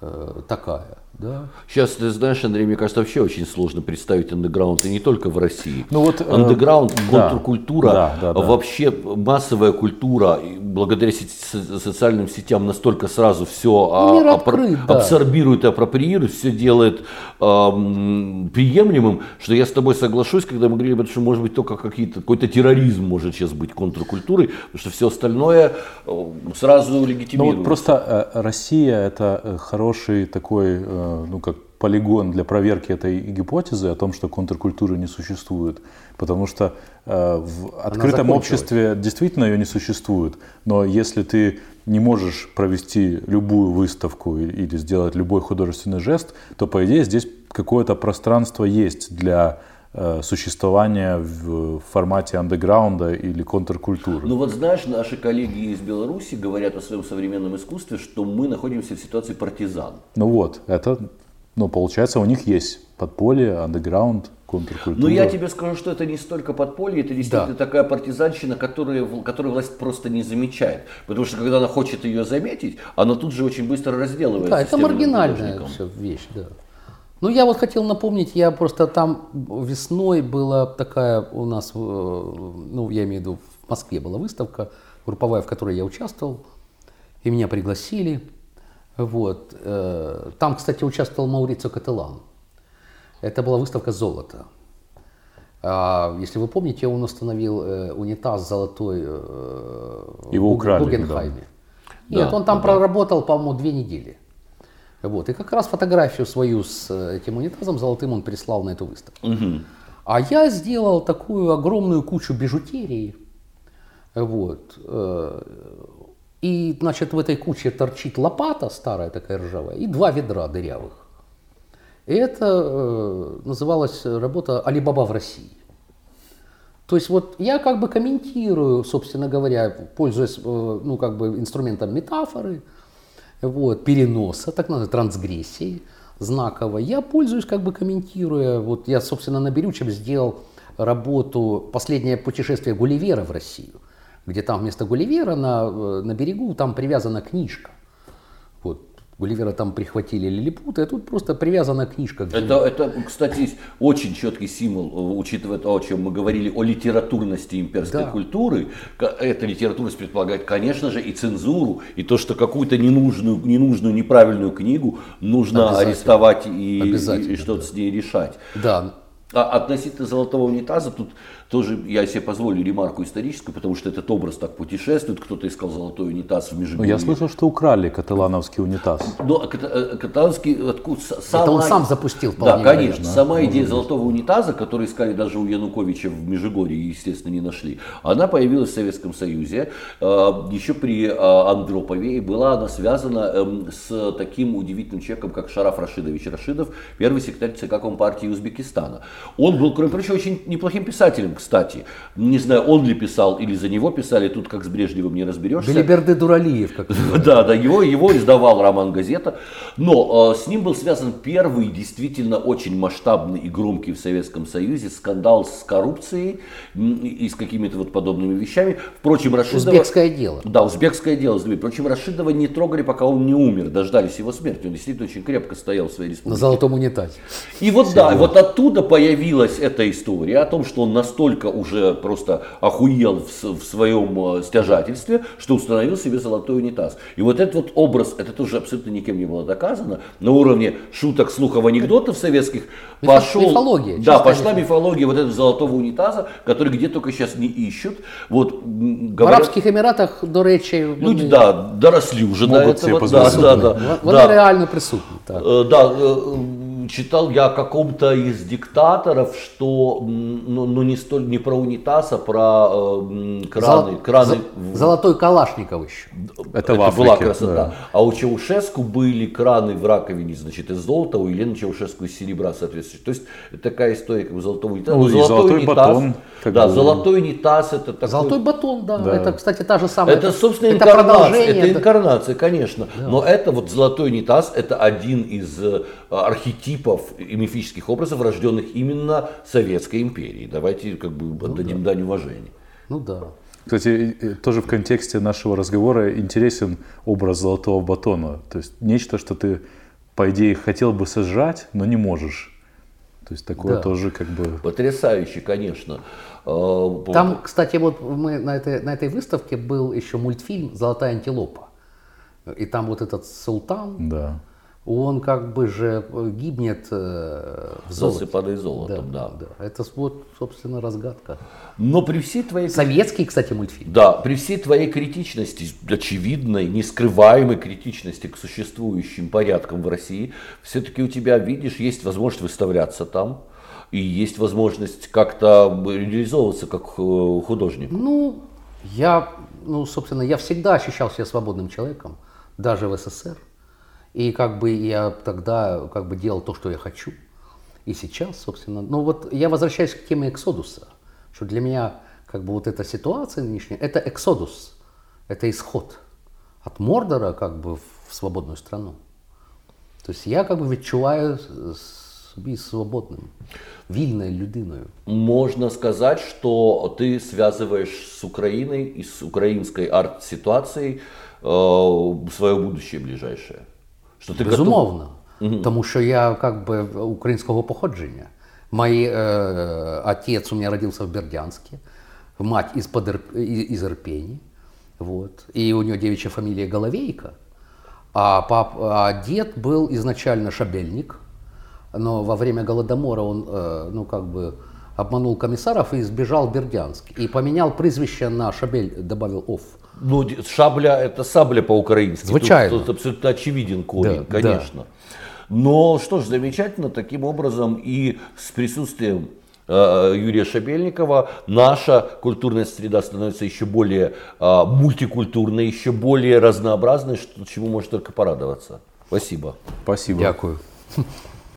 C: э, такая. Да.
B: Сейчас, ты знаешь, Андрей, мне кажется, вообще очень сложно представить андеграунд, и не только в России. Ну вот, э, андеграунд, э, контркультура, да, да, да, вообще массовая культура, благодаря социальным сетям настолько сразу все ну, а, открыт, да. абсорбирует и апроприирует, все делает э, приемлемым, что я с тобой соглашусь, когда мы говорили, что может быть только какие-то, какой-то терроризм может сейчас быть контркультурой, потому что все остальное э, сразу легитимируется. Ну вот
A: просто э, Россия это хороший такой ну, как полигон для проверки этой гипотезы о том, что контркультуры не существует. Потому что э, в открытом обществе действительно ее не существует. Но если ты не можешь провести любую выставку или сделать любой художественный жест, то, по идее, здесь какое-то пространство есть для э, существования в формате андеграунда или контркультуры.
B: Ну вот знаешь, наши коллеги из Беларуси говорят о своем современном искусстве, что мы находимся в ситуации партизан.
A: Ну вот, это, ну получается, у них есть подполье, андеграунд, контркультура.
B: Ну я тебе скажу, что это не столько подполье, это действительно да. такая партизанщина, которую, которую власть просто не замечает. Потому что когда она хочет ее заметить, она тут же очень быстро разделывается.
C: Да, это маргинальная вещь, да. Ну, я вот хотел напомнить, я просто там весной была такая у нас, э, ну, я имею в виду, в Москве была выставка групповая, в которой я участвовал, и меня пригласили. Вот. Э, там, кстати, участвовал Маурицио Кателан. Это была выставка золота. А, если вы помните, он установил э, унитаз золотой
A: Его украли,
C: в Гугенхайме. Да. Нет, он там да. проработал, по-моему, две недели. Вот. И как раз фотографию свою с э, этим унитазом золотым он прислал на эту выставку. Угу. А я сделал такую огромную кучу бижутерии. Вот. Э, и, значит, в этой куче торчит лопата старая такая ржавая и два ведра дырявых. И это э, называлась работа «Алибаба в России». То есть вот я как бы комментирую, собственно говоря, пользуясь ну, как бы инструментом метафоры, вот, переноса, так называемой трансгрессии знаковой. Я пользуюсь, как бы комментируя, вот я, собственно, на Берючем сделал работу «Последнее путешествие Гулливера в Россию», где там вместо Гулливера на, э, на берегу там привязана книжка. Гулливера там прихватили лилипуты, а тут просто привязана книжка.
B: Это, это, кстати, очень четкий символ, э, учитывая то, о чем мы говорили, о литературности имперской да. культуры. Эта литературность предполагает, конечно же, и цензуру, и то, что какую-то ненужную, ненужную, неправильную книгу нужно арестовать и, и, и что-то да. с ней решать.
C: Да.
B: А относительно золотого унитаза, тут тоже я себе позволю ремарку историческую, потому что этот образ так путешествует. Кто-то искал золотой унитаз в Межигорье.
A: Ну, я слышал, что украли каталановский унитаз.
B: Ну, а э, каталановский, откуда,
C: сама... Это он сам запустил,
B: Да, конечно. Вероятно. Сама идея золотого унитаза, который искали даже у Януковича в Межигорье естественно, не нашли, она появилась в Советском Союзе. А, еще при а, Андропове, и была она связана эм, с таким удивительным человеком, как Шараф Рашидович Рашидов, первый секретарь ЦК Компартии Узбекистана. Он был, кроме прочего, очень неплохим писателем, кстати. Не знаю, он ли писал или за него писали, тут как с Брежневым не разберешься.
C: Белиберде Дуралиев, как
B: Да, да, его, его издавал роман «Газета». Но э, с ним был связан первый действительно очень масштабный и громкий в Советском Союзе скандал с коррупцией и с какими-то вот подобными вещами. Впрочем, Рашидова...
C: Узбекское дело.
B: Да, узбекское дело. Впрочем, Рашидова не трогали, пока он не умер. Дождались его смерти. Он действительно очень крепко стоял в своей республике.
C: На золотом унитазе.
B: И вот Все да, вот оттуда появилась эта история о том, что он настолько настолько уже просто охуел в, в своем э, стяжательстве, что установил себе золотой унитаз. И вот этот вот образ, это тоже абсолютно никем не было доказано, на уровне шуток, слухов, анекдотов советских пошел...
C: Мифология.
B: Да, пошла мифология вот этого золотого унитаза, который где только сейчас не ищут. Вот,
C: говорят, в Арабских Эмиратах, до речи,
B: люди, да, доросли уже до этого.
C: Да, да, да, Вони да. реально присутні.
B: Так. Э, да, э, читал я о каком-то из диктаторов, что ну, ну не столь не про унитаз, а про э, краны. Зол, краны.
C: Золотой Калашников еще.
B: Это, Это была красота. Да. А у Чаушеску были краны в раковине, значит, из золота, у Елены Чаушеску из серебра, соответственно. То есть это такая история как бы золотого унитаза.
A: Ну, золотой, золотой унитаз, батон.
B: Да, бы... золотой унитаз это такой...
C: Золотой батон, да. да. Это, кстати, та же самая.
B: Это, собственно, это инкарнация. Это инкарнация, конечно. Да. Но это вот золотой унитаз, это один из э, архетипов и мифических образов, рожденных именно Советской империей. Давайте как бы ну, отдадим да. дань уважения.
C: Ну да.
A: Кстати, тоже в контексте нашего разговора интересен образ золотого батона. То есть нечто, что ты, по идее, хотел бы сожрать, но не можешь. То есть такое да. тоже как бы...
B: Потрясающе, конечно.
C: А, Там, кстати, вот мы на этой, на этой выставке был еще мультфильм «Золотая антилопа». И там вот этот султан,
A: да
C: он как бы же э, гибнет э, в золоте.
B: Засыпанный золотом, да,
C: да. да. Это вот, собственно, разгадка.
B: Но при всей твоей...
C: Советский, кстати, мультфильм.
B: Да, при всей твоей критичности, очевидной, нескрываемой критичности к существующим порядкам в России, все-таки у тебя, видишь, есть возможность выставляться там, и есть возможность как-то реализовываться как э, художник.
C: Ну, я, ну, собственно, я всегда ощущал себя свободным человеком, даже в СССР. И как бы я тогда как бы делал то, что я хочу. и сейчас, собственно. Ну вот я возвращаюсь к теме эксодуса, что для меня как бы вот эта ситуация нынешняя, это эксодус, это исход от Мордора как бы в свободную страну. То есть я как бы відчуваю собі свободным, вільною людиною.
B: Можно сказать, что ты связываешь с Украиной и с украинской арт-ситуацией э, свое будущее ближайшее.
C: Что ты Безумовно. Готов... Тому що я как бы українського походження. Мой э, отец у меня родился в Бердянске, мать из, под, из Ирпени, вот, и у нее девичья фамилия Головейко, а, пап, а дед был изначально шабельник, но во время Голодомора он, э, ну, как бы, обманул комиссаров и сбежал в Бердянск. И поменял прозвище на Шабель, добавил «оф».
B: Ну, шабля – это сабля по-украински.
C: Звучайно.
B: Тут, тут абсолютно очевиден корень, да, конечно. Да. Но что ж, замечательно, таким образом и с присутствием э, Юрия Шабельникова наша культурная среда становится еще более э, мультикультурной, еще более разнообразной, что, чему может только порадоваться. Спасибо.
A: Спасибо.
C: Дякую.